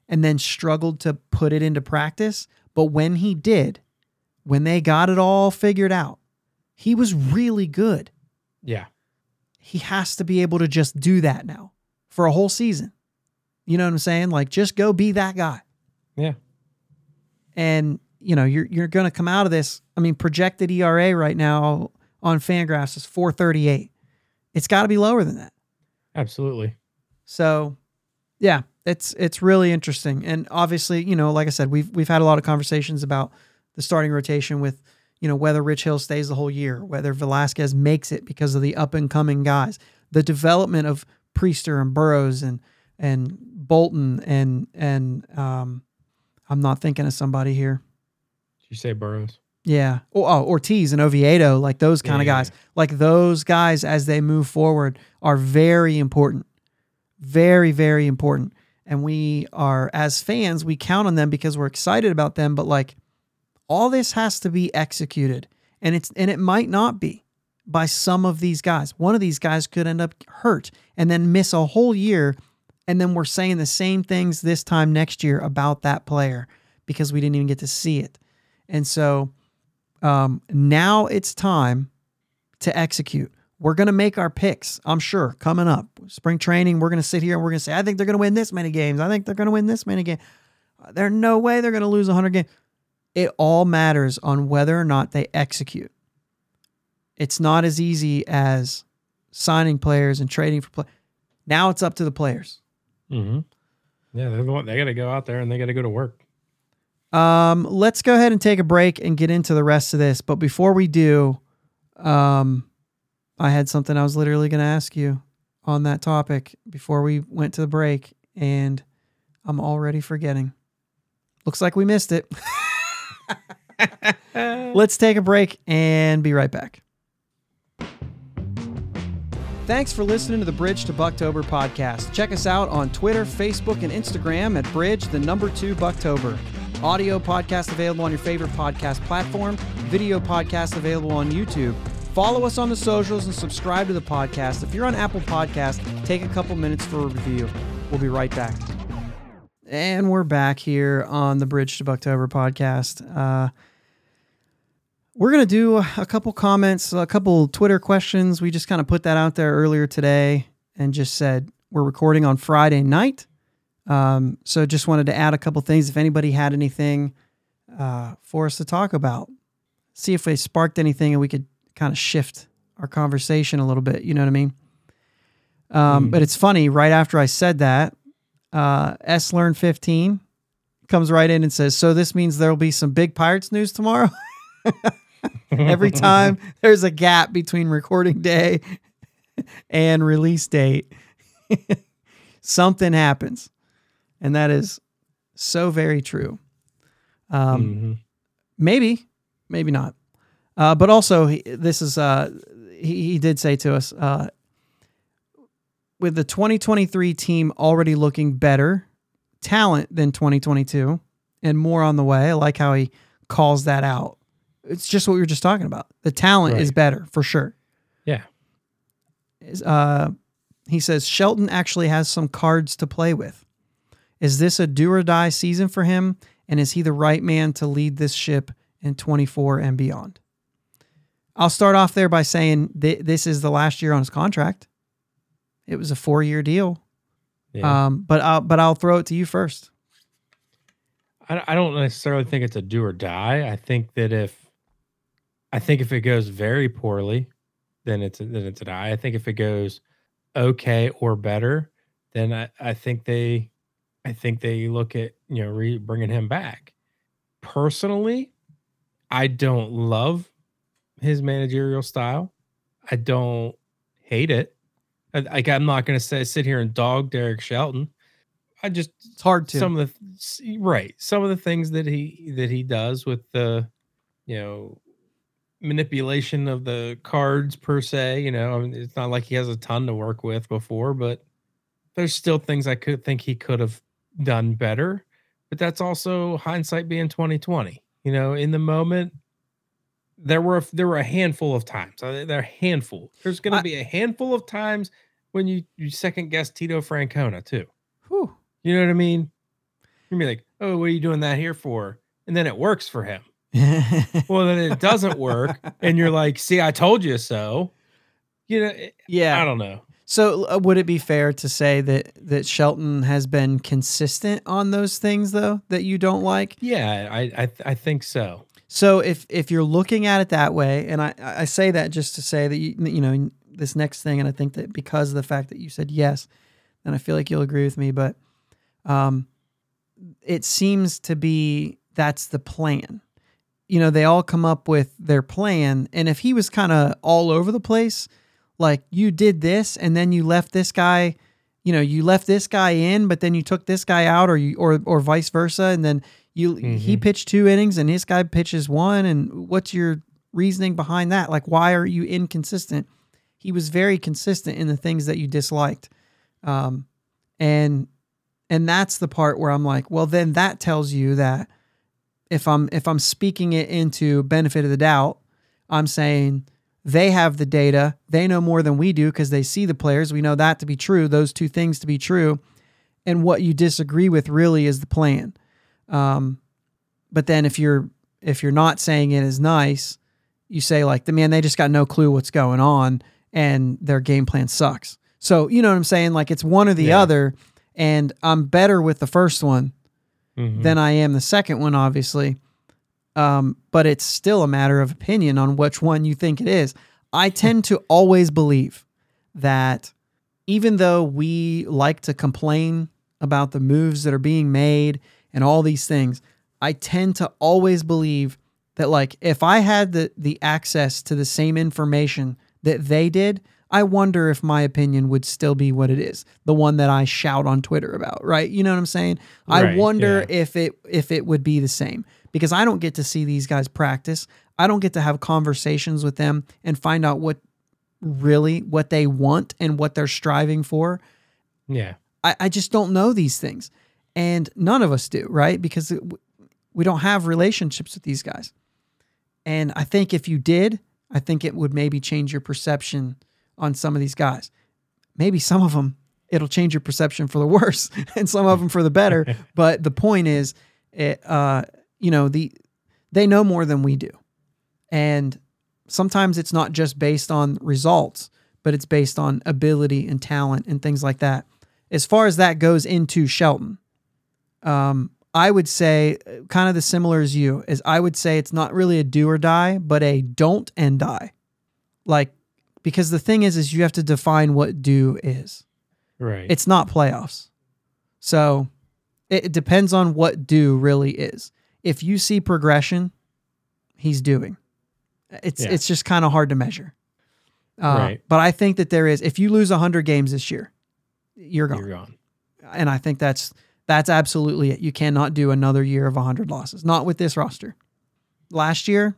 and then struggled to put it into practice. But when he did, when they got it all figured out, he was really good Yeah. he has to be able to just do that now for a whole season. You know what I'm saying? Like just go be that guy. Yeah. And you know, you're you're going to come out of this. I mean, projected ERA right now on Fangraphs is 438. It's got to be lower than that. Absolutely. So, yeah, it's it's really interesting. And obviously, you know, like I said, we've we've had a lot of conversations about the starting rotation with, you know, whether Rich Hill stays the whole year, whether Velasquez makes it because of the up and coming guys, the development of Priester and Burrows and and Bolton and and um, I'm not thinking of somebody here. Did you say Burrows? Yeah. Oh, oh, Ortiz and Oviedo, like those kind of Yeah. guys. Like those guys as they move forward are very important. Very, very important. And we are, as fans, we count on them because we're excited about them. But like all this has to be executed. And it's and it might not be by some of these guys. One of these guys could end up hurt and then miss a whole year. And then we're saying the same things this time next year about that player because we didn't even get to see it. And so um, now it's time to execute. We're going to make our picks, I'm sure, coming up. Spring training, we're going to sit here and we're going to say, I think they're going to win this many games. I think they're going to win this many games. There's no way they're going to lose 100 games. It all matters on whether or not they execute. It's not as easy as signing players and trading for players. Now it's up to the players. Mm-hmm. Yeah, they're the one, they got to go out there and they got to go to work. Um, let's go ahead and take a break and get into the rest of this. But before we do, um, I had something I was literally going to ask you on that topic before we went to the break, and I'm already forgetting. Looks like we missed it. Let's take a break and be right back. Thanks for listening to the Bridge to Bucktober podcast. Check us out on Twitter, Facebook, and Instagram at Bridge, the number two Bucktober. Audio podcast available on your favorite podcast platform, video podcast available on YouTube. Follow us on the socials and subscribe to the podcast. If you're on Apple Podcast, take a couple minutes for a review. We'll be right back. And we're back here on the Bridge to Bucktober podcast. Uh, we're going to do a couple comments, a couple Twitter questions. We just kind of put that out there earlier today and just said we're recording on Friday night. Um, so just wanted to add a couple things. If anybody had anything uh, for us to talk about, see if they sparked anything and we could kind of shift our conversation a little bit. You know what I mean? Um, Mm. But it's funny, right after I said that, uh, S Learn 15 comes right in and says, So this means there will be some big Pirates news tomorrow? Every time there's a gap between recording day and release date, something happens. And that is so very true. Um, Mhm. maybe, maybe not. Uh, but also, he, this is uh, he, he did say to us uh, with the 2023 team already looking better talent than 2022 and more on the way. I like how he calls that out. It's just what we were just talking about. The talent is better for sure. Yeah. Uh, he says Shelton actually has some cards to play with. Is this a do or die season for him? And is he the right man to lead this ship in 24 and beyond? I'll start off there by saying th- this is the last year on his contract. It was a four year deal. Yeah. Um, but I'll, but I'll throw it to you first. I, I don't necessarily think it's a do or die. I think that if I think if it goes very poorly, then it's a, then it's a die. I think if it goes okay or better, then I, I think they I think they look at you know re, bringing him back. Personally, I don't love his managerial style. I don't hate it. Like I'm not going to say sit here and dog Derek Shelton. I just It's hard to. some of the right some of the things that he that he does with the you know manipulation of the cards per se you know I mean, it's not like he has a ton to work with before but there's still things i could think he could have done better but that's also hindsight being 2020 you know in the moment there were there were a handful of times uh, there are a handful there's going to be a handful of times when you you second guess tito francona too Whew. you know what I mean? You'd be like, oh, what are you doing that here for? And then it works for him. Well, then it doesn't work. and you're like, see, I told you so. You know, it- yeah. I don't know. So uh, would it be fair to say that that Shelton has been consistent on those things though that you don't like? Yeah, I I, I think so. So if if you're looking at it that way, and I I say that just to say that you you know this next thing, and I think that because of the fact that you said yes, then I feel like you'll agree with me. But um, it seems to be that's the plan. You know, they all come up with their plan, and if he was kind of all over the place, like you did this and then you left this guy you know you left this guy in but then you took this guy out or you or or vice versa and then you he Mhm. pitched two innings and this guy pitches one and what's your reasoning behind that? Like why are you inconsistent? He was very consistent in the things that you disliked. Um and and that's the part where i'm like well then that tells you that if i'm if i'm speaking it into benefit of the doubt i'm saying they have the data. They know more than we do because they see the players. We know that to be true, those two things to be true. And what you disagree with really is the plan. Um, but then if you're if you're not saying it is nice, you say like the man they just got no clue what's going on and their game plan sucks. So you know what I'm saying? Like it's one or the Yeah. other. And I'm better with the first one Mhm. than I am the second one, obviously. Um, but it's still a matter of opinion on which one you think it is. I tend to always believe that even though we like to complain about the moves that are being made and all these things, I tend to always believe that like if I had the the access to the same information that they did, I wonder if my opinion would still be what it is, the one that I shout on Twitter about, right? You know what I'm saying? I wonder yeah. if it if it would be the same because I don't get to see these guys practice. I don't get to have conversations with them and find out what really what they want and what they're striving for. Yeah. I, I just don't know these things. And none of us do, right? Because it, we don't have relationships with these guys. And I think if you did, I think it would maybe change your perception on some of these guys. Maybe some of them, it'll change your perception for the worse and some of them for the better. but the point is, it, uh, you know, the they know more than we do. And sometimes it's not just based on results, but it's based on ability and talent and things like that. As far as that goes into Shelton, um, I would say uh, kind of the similar as you is I would say it's not really a do or die, but a don't and die. Like because the thing is is you have to define what do is. Right. It's not playoffs. So it, it depends on what do really is. If you see progression, he's doing. It's Yeah. it's just kind of hard to measure. Uh, Right. But I think that there is. If you lose hundred games this year, you're gone You're gone. and I think that's that's absolutely it. You cannot do another year of 100 losses, not with this roster. Last year,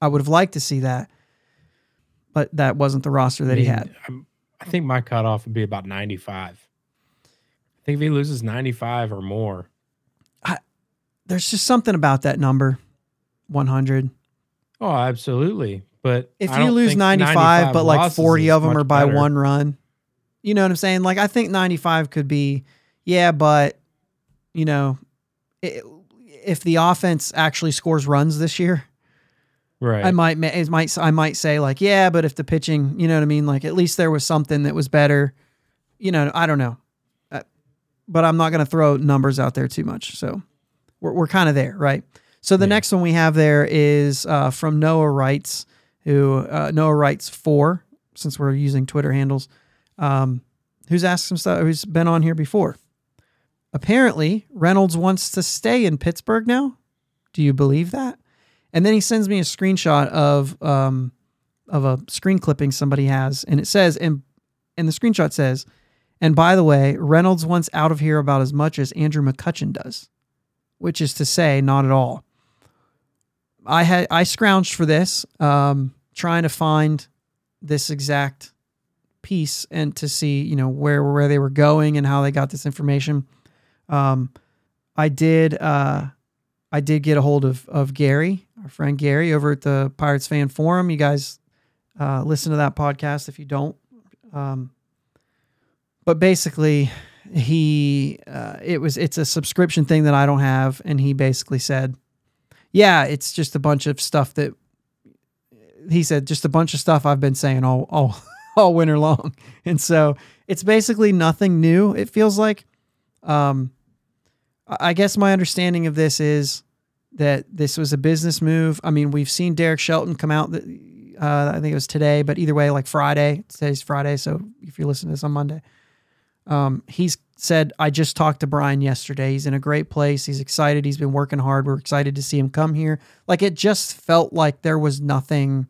I would have liked to see that, but that wasn't the roster that I he had. I'm- I think my cutoff would be about 95. I think if he loses 95 or more, There's just something about that number, 100. oh, absolutely. But If you lose think 95, but like 40 of them are by better. one run, you know what I'm saying? Like I think 95 could be, yeah, but you know, i if the offense actually scores runs this year, Right. I might, it might, I might say like, yeah, but if the pitching, you know what I mean? Like at least there was something that was better. You know, I don't know, uh, but I'm not going to throw numbers out there too much. So we're we're kind of there, right? So the Yeah. next one we have there is uh, from Noah Wrights, who uh, Noah Wrights four, since we're using Twitter handles, um, who's asked some stuff, who's been on here before. Apparently, Reynolds wants to stay in Pittsburgh now. Do you believe that? And then he sends me a screenshot of um, of a screen clipping somebody has, and it says, and and the screenshot says, and by the way, Reynolds wants out of here about as much as Andrew McCutchen does, which is to say, not at all. I had I scrounged for this, um, trying to find this exact piece and to see, you know, where where they were going and how they got this information. Um, I did uh, I did get a hold of of Gary, our friend Gary, over at the Pirates Fan Forum. You guys uh, listen to that podcast if you don't. Um, but basically, he uh, it was it's a subscription thing that I don't have, and he basically said, "Yeah, it's just a bunch of stuff that." He said, "Just a bunch of stuff I've been saying all all all winter long," and so it's basically nothing new. It feels like. Um, I I guess my understanding of this is that this was a business move. I mean, we've seen Derek Shelton come out. Uh, I think it was today, but either way, like Friday. Today's Friday, so if you're listening to this on Monday, um, he's said, "I just talked to Bryan yesterday. He's in a great place. He's excited. He's been working hard. We're excited to see him come here." Like it just felt like there was nothing.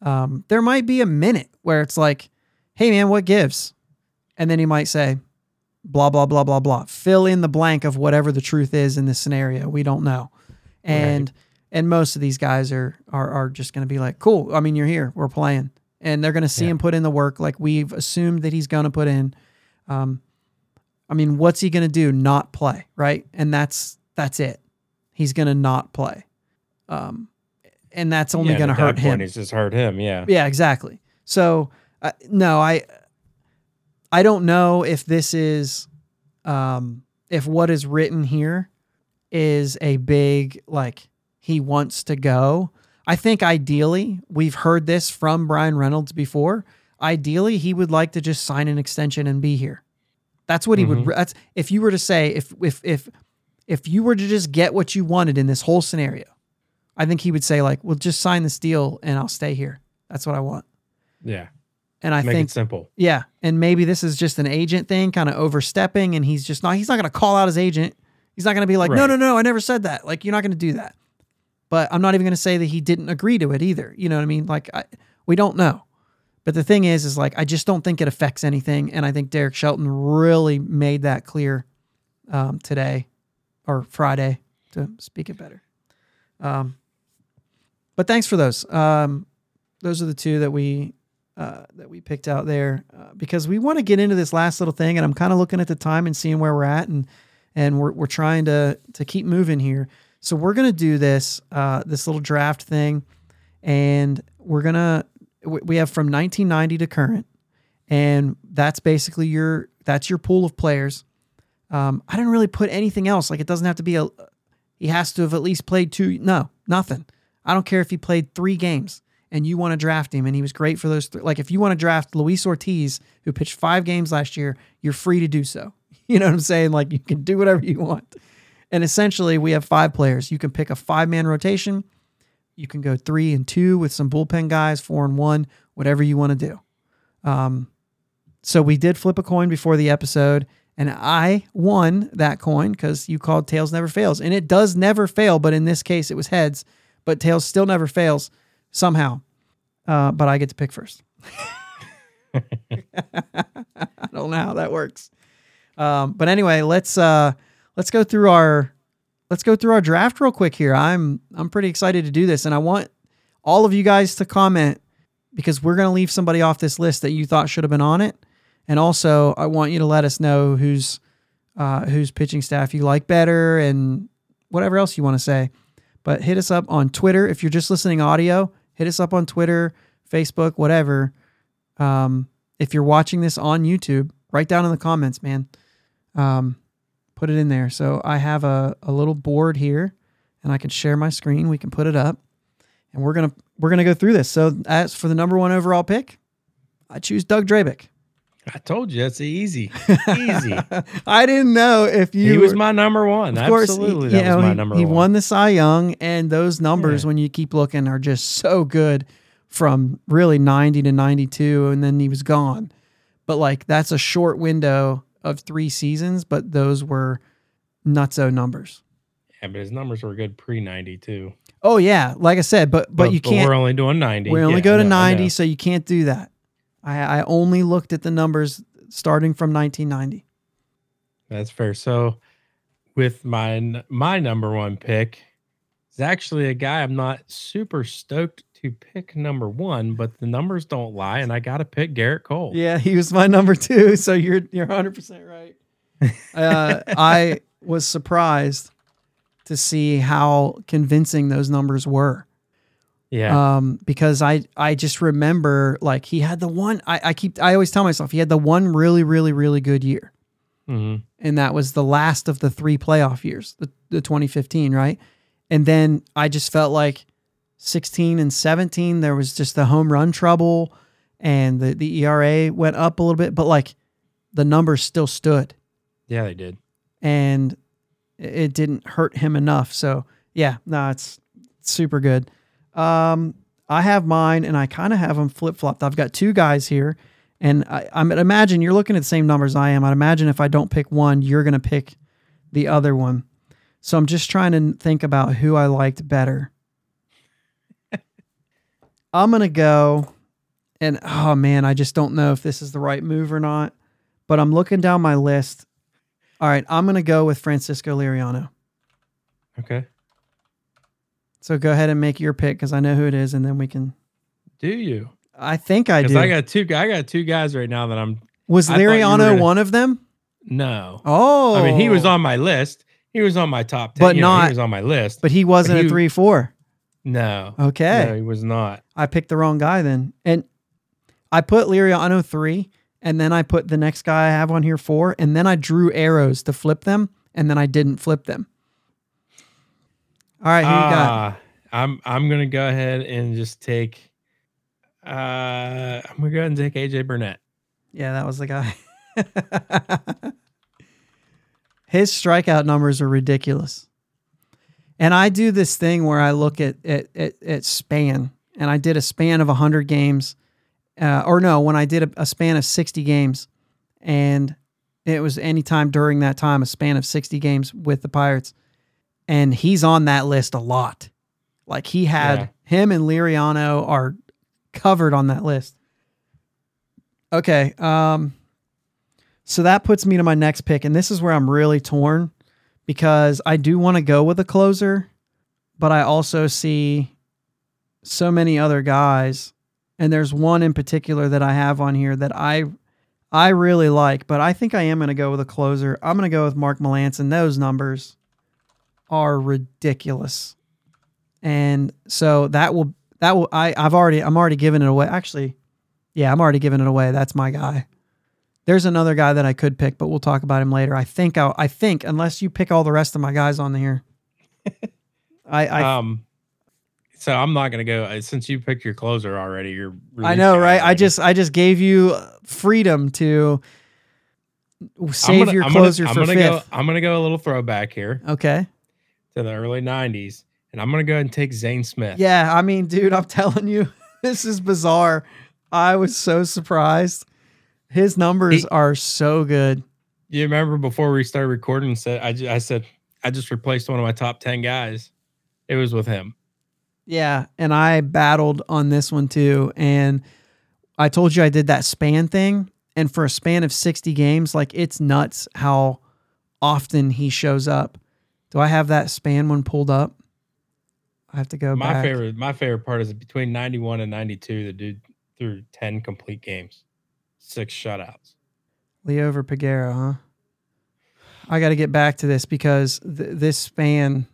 Um, there might be a minute where it's like, "Hey, man, what gives?" And then he might say, blah blah blah blah blah fill in the blank of whatever the truth is in this scenario we don't know and and most of these guys are are, are just going to be like cool i mean you're here we're playing and they're going to see Yeah. him put in the work like we've assumed that he's going to put in um i mean what's he going to do not play right and that's that's it he's going to not play um and that's only Yeah, going to hurt him It's just hurt him. Yeah. yeah, exactly. So uh, no, I I don't know if this is um if what is written here is a big like he wants to go. I think ideally, we've heard this from Bryan Reynolds before. Ideally, he would like to just sign an extension and be here. That's what he would Mhm. that's if you were to say if if if if you were to just get what you wanted in this whole scenario, I think he would say like, "Well, just sign this deal and I'll stay here. That's what I want." Yeah. And I Make think it simple. yeah, and maybe this is just an agent thing, kind of overstepping, and he's just not. He's not going to call out his agent. He's not going to be like, no, no, no, I never said that. Like, you're not going to do that. But I'm not even going to say that he didn't agree to it either. You know what I mean? Like, I, we don't know. But the thing is, is like I just don't think it affects anything, and I think Derek Shelton really made that clear um, today or Friday to speak it better. Um, but thanks for those. Um, those are the two that we uh, that we picked out there uh, because we want to get into this last little thing, and I'm kind of looking at the time and seeing where we're at, and and we're we're trying to to keep moving here. So we're gonna do this uh, this little draft thing, and we're gonna we have from 1990 to current, and that's basically your that's your pool of players. Um, I didn't really put anything else. Like it doesn't have to be a. He has to have at least played two. No, nothing. I don't care if he played three games and you want to draft him and he was great for those. Th- like if you want to draft Luis Ortiz, who pitched five games last year, you're free to do so. You know what I'm saying? Like you can do whatever you want. And essentially, we have five players. You can pick a five man rotation. You can go three and two with some bullpen guys, four and one, whatever you want to do. Um, so we did flip a coin before the episode, and I won that coin because you called tails never fails, and it does never fail. But in this case, it was heads, but tails still never fails somehow. Uh, but I get to pick first. I don't know how that works. Um, but anyway, let's uh, let's go through our let's go through our draft real quick here. I'm I'm pretty excited to do this, and I want all of you guys to comment because we're gonna leave somebody off this list that you thought should have been on it, and also I want you to let us know who's uh, whose pitching staff you like better and whatever else you want to say. But hit us up on Twitter if you're just listening audio. Hit us up on Twitter, Facebook, whatever. Um, if you're watching this on YouTube, write down in the comments, man. Um, put it in there. So I have a, a little board here and I can share my screen. We can put it up and we're gonna we're gonna go through this. So as for the number one overall pick, I choose Doug Drabek. I told you it's easy, easy. I didn't know if you. he was my number one. of course, Absolutely, he, that you was my number he one. He won the Cy Young, and those numbers, Yeah. when you keep looking, are just so good from really 90 to 92, and then he was gone. But like that's a short window of three seasons, but those were nutso numbers. Yeah, but his numbers were good pre ninety two. Oh yeah, like I said, but but, you can't. We're only doing ninety. We only Yeah, go to 90, so you can't do that. I, I only looked at the numbers starting from 1990. That's fair. So, with my my number one pick is actually a guy I'm not super stoked to pick number one, but the numbers don't lie, and I got to pick Gerrit Cole. Yeah, he was my number two. So you're you're 100 percent right. Uh, I was surprised to see how convincing those numbers were. yeah, Um, because I I just remember like he had the one I, I keep I always tell myself he had the one really really really good year, Mhm. and that was the last of the three playoff years, the the 2015, right? And then I just felt like 16 and 17 there was just the home run trouble, and the the ERA went up a little bit, but like the numbers still stood yeah, they did. and it didn't hurt him enough. So yeah, no, it's super good. Um, I have mine, and I kind of have them flip flopped. I've got two guys here, and I, I'm I'd imagine you're looking at the same numbers I am. I'd imagine if I don't pick one, you're gonna pick the other one. So I'm just trying to think about who I liked better. I'm gonna go, and oh man, I just don't know if this is the right move or not. But I'm looking down my list. All right, I'm gonna go with Francisco Liriano. Okay. So go ahead and make your pick because I know who it is, and then we can. Do you? I think I do. I got two. I got two guys right now that I'm. Was I thought you were Liriano gonna- one of them? No. Oh, I mean, he was oh. on my list. He was on my top ten. But you know, not- He was on my list. but he wasn't he- a three four. No. Okay, No, he was not. I picked the wrong guy then, and I put Liriano three, and then I put the next guy I have on here four, and then I drew arrows to flip them, and then I didn't flip them. All right, who you got? Ah, I'm I'm gonna go ahead and just take. Uh, I'm gonna go ahead and take AJ Burnett. Yeah, that was the guy. His strikeout numbers are ridiculous. And I do this thing where I look at at, at, at span, and I did a span of 100 games, uh, or no, when I did a, a span of 60 games, and it was any time during that time, a span of 60 games with the Pirates. And he's on that list a lot. Like he had Yeah. him and Liriano are covered on that list. Okay. Um, so that puts me to my next pick, and this is where I'm really torn because I do want to go with a closer, but I also see so many other guys, and there's one in particular that I have on here that I I really like, but I think I am going to go with a closer. I'm going to go with Mark Melancon. Those numbers are ridiculous, and so that will that will I I've already I'm already giving it away. Actually, yeah, I'm already giving it away. That's my guy. There's another guy that I could pick, but we'll talk about him later. I think I, I think unless you pick all the rest of my guys on here, I, I um, so I'm not gonna go uh, since you picked your closer already. You're I know, right? I just I just gave you freedom to save gonna, your I'm closer gonna, for I'm gonna fifth. Go, I'm gonna go a little throwback here Okay. to the early '90s, and I'm gonna go ahead and take Zane Smith. Yeah, I mean, dude, I'm telling you, this is bizarre. I was so surprised. His numbers He- are so good. You remember before we started recording? Said I, I said I just replaced one of my top ten guys. It was with him. Yeah, and I battled on this one too. And I told you I did that span thing. And for a span of 60 games, like it's nuts how often he shows up. Do I have that span one pulled up? I have to go my back. favorite, my favorite part is between '91 and '92. The dude threw ten complete games, six shutouts. Leo Verpagera, huh? I got to get back to this because th- this span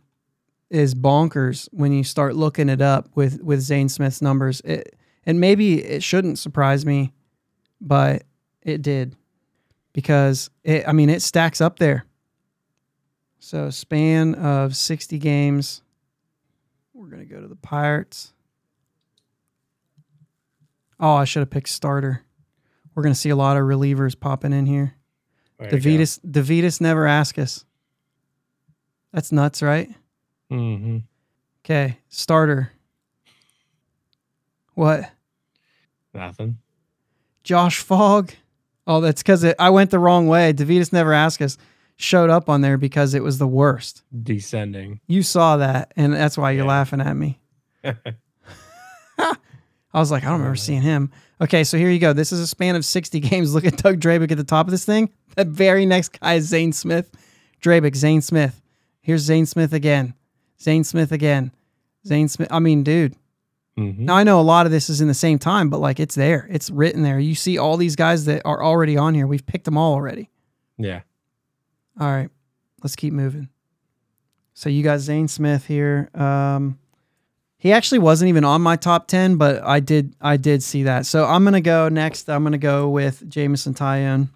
is bonkers when you start looking it up with with Zane Smith's numbers. It, and maybe it shouldn't surprise me, but it did because it. I mean, it stacks up there. So span of sixty games. We're gonna go to the Pirates. Oh, I should have picked starter. We're gonna see a lot of relievers popping in here. There go. Davidas Davidas never ask us. That's nuts, right? Mhm. Okay, starter. What? Nothing. Josh Fogg. Oh, that's because I went the wrong way. Dovydas Neverauskas. Showed up on there because it was the worst. Descending. You saw that, and that's why you're Yeah. laughing at me. I was like, I don't remember seeing him. Okay, so here you go. This is a span of 60 games. Look at Doug Drabek at the top of this thing. The very next guy is Zane Smith. Drabek, Zane Smith. Here's Zane Smith again. Zane Smith again. Zane Smith. I mean, dude. Mhm. Now I know a lot of this is in the same time, but like it's there. It's written there. You see all these guys that are already on here. We've picked them all already. Yeah. All right, let's keep moving. So you got Zane Smith here. Um, he actually wasn't even on my top ten, but I did I did see that. So I'm gonna go next. I'm gonna go with Jameson Taillon.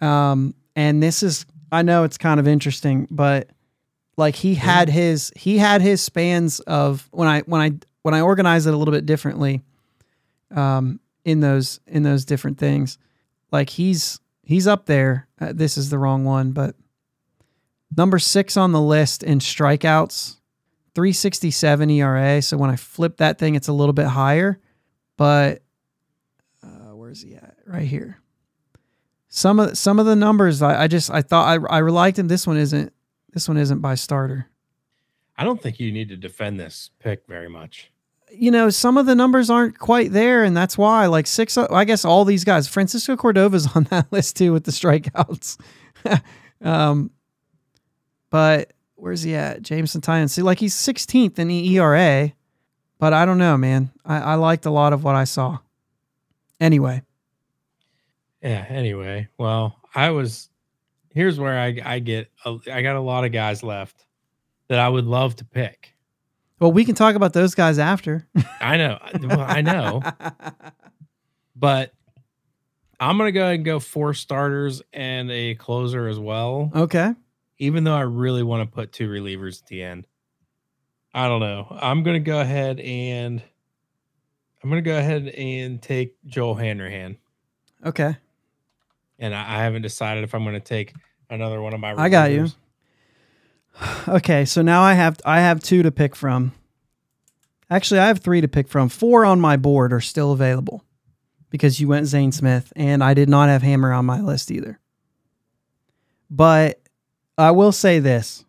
Um, and this is I know it's kind of interesting, but like he had his he had his spans of when I when I when I organize it a little bit differently. Um, in those in those different things, like he's he's up there. Uh, this is the wrong one, but number six on the list in strikeouts, 367 ERA. So when I flip that thing, it's a little bit higher, but uh, where's he at? Right here. Some of some of the numbers, I, I just I thought I I liked him. This one isn't. This one isn't by starter. I don't think you need to defend this pick very much. you know, some of the numbers aren't quite there, and that's why. Like six, I guess all these guys. Francisco Cordova's on that list too with the strikeouts. um, but where's he at? Jameson Taillon. See, like he's 16th in the ERA, but I don't know, man. I, I liked a lot of what I saw. Anyway, Yeah. Anyway, well, I was. Here's where I I get. A, I got a lot of guys left that I would love to pick. well, we can talk about those guys after. I know. Well, I know. But I'm gonna go ahead and go four starters and a closer as well. okay. Even though I really want to put two relievers at the end. I don't know. I'm gonna go ahead and I'm gonna go ahead and take Joel Hanrahan. Okay. And I, I haven't decided if I'm gonna take another one of my I got you. Okay, so now I have I have two to pick from. Actually, I have three to pick from. Four on my board are still available because you went Zane Smith, and I did not have Hammer on my list either. But I will say this.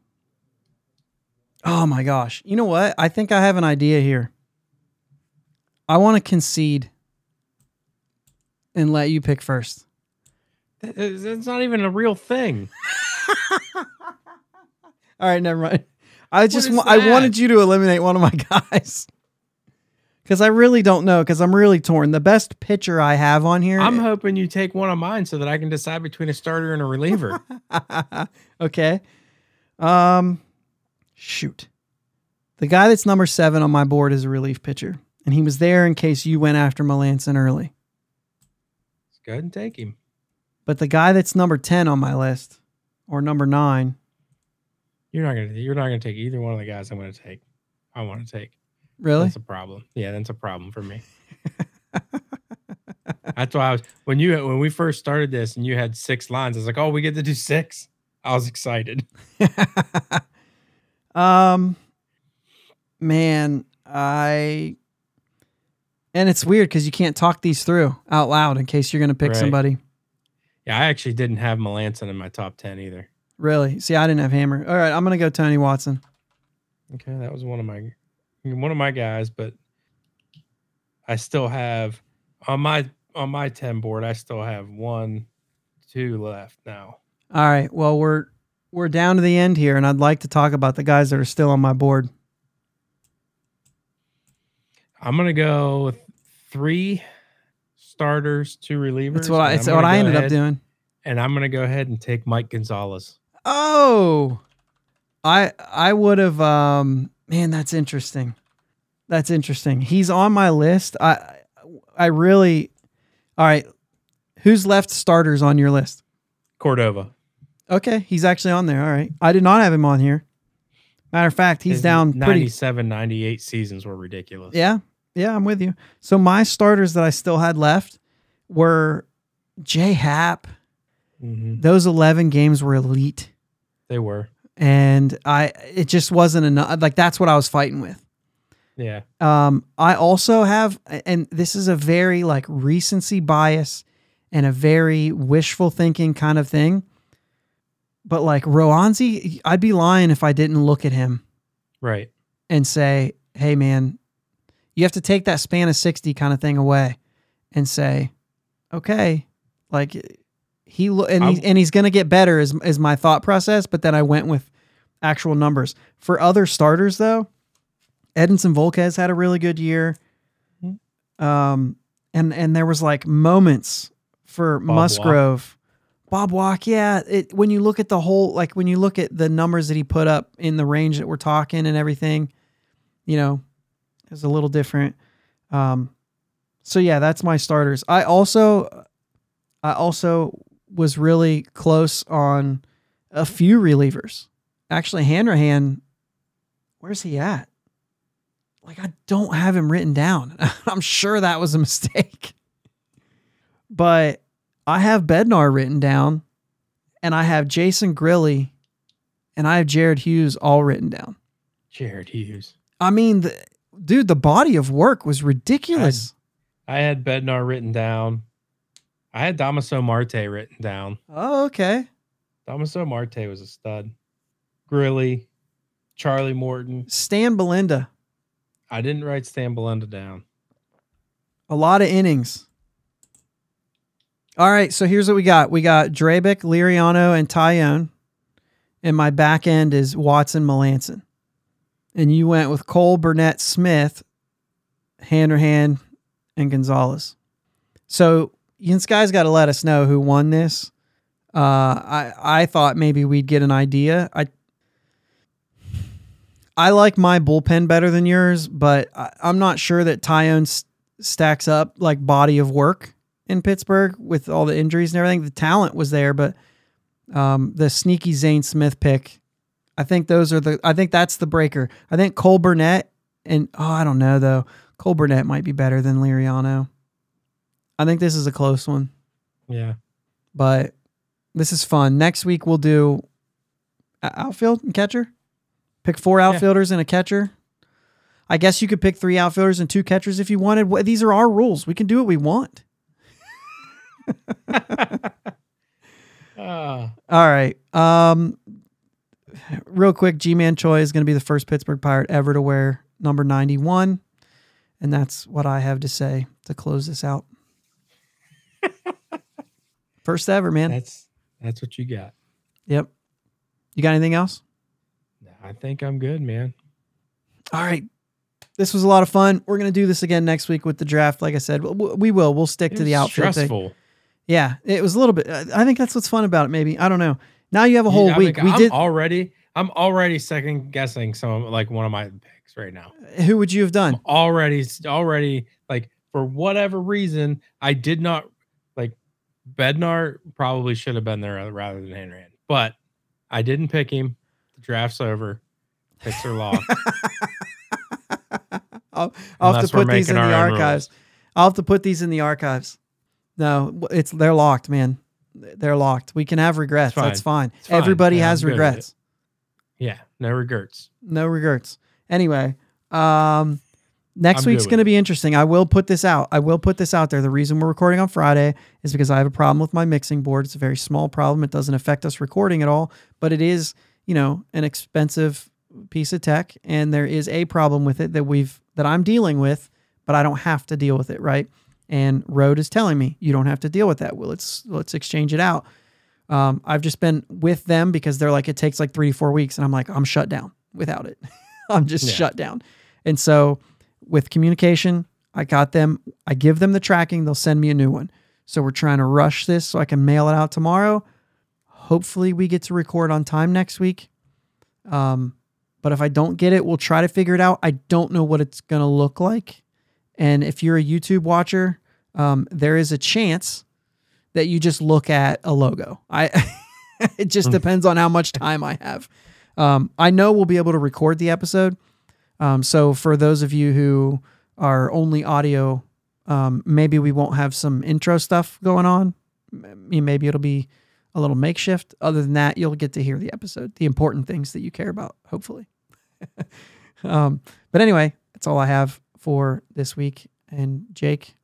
Oh my gosh. You know what? I think I have an idea here. I want to concede. and let you pick first. It's not even a real thing. All right, never mind. I just wa- I wanted you to eliminate one of my guys because I really don't know because I'm really torn. The best pitcher I have on here. I'm hoping you take one of mine so that I can decide between a starter and a reliever. okay. Um, shoot. The guy that's number seven on my board is a relief pitcher, and he was there in case you went after Melancon early. Let's go ahead and take him. But the guy that's number ten on my list, or number nine, You're not gonna you're not gonna take either one of the guys I'm gonna take. I want to take. Really? That's a problem. Yeah, that's a problem for me. that's why I was when you when we first started this and you had six lines. I was like, oh, we get to do six. I was excited. um, man, I. And it's weird because you can't talk these through out loud in case you're going to pick Right. somebody. Yeah, I actually didn't have Melancon in my top ten either. Really? See, I didn't have Hammer. All right, I'm going to go Tony Watson. Okay, that was one of my one of my guys, but I still have on my on my 10 board, I still have one, two left now. All right. Well, we're we're down to the end here, and I'd like to talk about the guys that are still on my board. I'm gonna go with three starters, two relievers. That's what I. It's what I ended up doing. And I'm gonna go ahead and take Mike Gonzalez. Oh, I I would have. Um, man, that's interesting. That's interesting. He's on my list. I I really. All right. Who's left starters on your list? Cordova. Okay, he's actually on there. All right. I did not have him on here. Matter of fact, he's His down pretty 98 seasons were ridiculous. Yeah. Yeah, I'm with you. So my starters that I still had left were J Happ. Mhm. Those 11 games were elite. They were. And I it just wasn't enough. Like that's what I was fighting with. Yeah. Um, I also have, and this is a very like recency bias and a very wishful thinking kind of thing. But like Roansy, I'd be lying if I didn't look at him Right. and say, "Hey, man, you have to take that span of sixty kind of thing away," and say, "Okay, like he lo- and he's, and he's gonna get better." Is is my thought process, but then I went with actual numbers for other starters though. Edinson Volquez had a really good year, um, and and there was like moments for Bob. Musgrove. Bob Walk, yeah. It, when you look at the whole, like when you look at the numbers that he put up in the range that we're talking and everything, you know, is a little different. Um, so yeah, that's my starters. I also, I also was really close on a few relievers. Actually, Hanrahan, where's he at? Like I don't have him written down. I'm sure that was a mistake. But I have Bednar written down, and I have Jason Grilli, and I have Jared Hughes all written down. Jared Hughes. I mean, the, dude, the body of work was ridiculous. I had Bednar written down. I had Damaso Marte written down. oh, okay. Damaso Marte was a stud. Grilli, Charlie Morton. Stan Belinda, I didn't write Stan Belinda down. a lot of innings. All right, so here's what we got. We got Drabek, Liriano, and Taillon. And my back end is Watson Melancon. And you went with Cole, Burnett, Smith, Hanrahan, and Gonzalez. So you guys got to let us know who won this. Uh, I I thought maybe we'd get an idea. I I like my bullpen better than yours, but I, I'm not sure that Taillon s- stacks up like body of work in Pittsburgh with all the injuries and everything. The talent was there, but um, the sneaky Zane Smith pick, I think those are the. I think that's the breaker. I think Cole Burnett and oh, I don't know though. Cole Burnett might be better than Liriano. I think this is a close one, Yeah. but this is fun. Next week we'll do o- outfield and catcher. Pick four outfielders and a catcher. I guess you could pick three outfielders and two catchers if you wanted. Wh- These are our rules. We can do what we want. Ah, All right. Um, real quick, Ji-Man Choi is going to be the first Pittsburgh Pirate ever to wear number 91. And that's what I have to say to close this out. First ever, man. That's that's what you got. Yep. You got anything else? I think I'm good, man. All right. This was a lot of fun. We're gonna do this again next week with the draft. Like I said, we will. We'll stick It to the outfit. thing. stressful. Yeah, it was a little bit. I think that's what's fun about it. Maybe I don't know. Now you have a whole I week. mean, we I'm did. already. I'm already second guessing some like one of my picks right now. Who would you have done? Already, already like for whatever reason, I did not like Bednar. Probably should have been there rather than Hanrahan, but I didn't pick him. The draft's over. Picks are locked. I'll, I'll have to put these in the archives. I'll have to put these in the archives. No, it's they're locked, man. They're locked. We can have regrets. fine. That's fine. Fine. Everybody Yeah, has I'm good with regrets. yeah, no regrets. No regrets. Anyway, um, next I'm week's going to be interesting. I will put this out. I will put this out there. The reason we're recording on Friday is because I have a problem with my mixing board. It's a very small problem. It doesn't affect us recording at all, but it is, you know, an expensive piece of tech, and there is a problem with it that we've that I'm dealing with, but I don't have to deal with it, right? And Rode is telling me you don't have to deal with that. Well, let's let's exchange it out. Um, I've just been with them because they're like it takes like three to four weeks, and I'm like I'm shut down without it. I'm just Yeah. shut down. And so with communication, I got them. I give them the tracking. They'll send me a new one. So we're trying to rush this so I can mail it out tomorrow. Hopefully we get to record on time next week. Um, but if I don't get it, we'll try to figure it out. I don't know what it's gonna look like. And if you're a YouTube watcher, um, there is a chance that you just look at a logo. I it just depends on how much time I have. Um, I know we'll be able to record the episode. Um, so for those of you who are only audio, um, maybe we won't have some intro stuff going on. Maybe it'll be a little makeshift. Other than that, you'll get to hear the episode, the important things that you care about, hopefully. um, but anyway, that's all I have for this week. And Jake,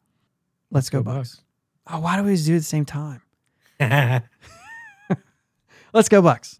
let's, go, Bucks. Oh, why do we always do it at the same time? Let's go Bucks.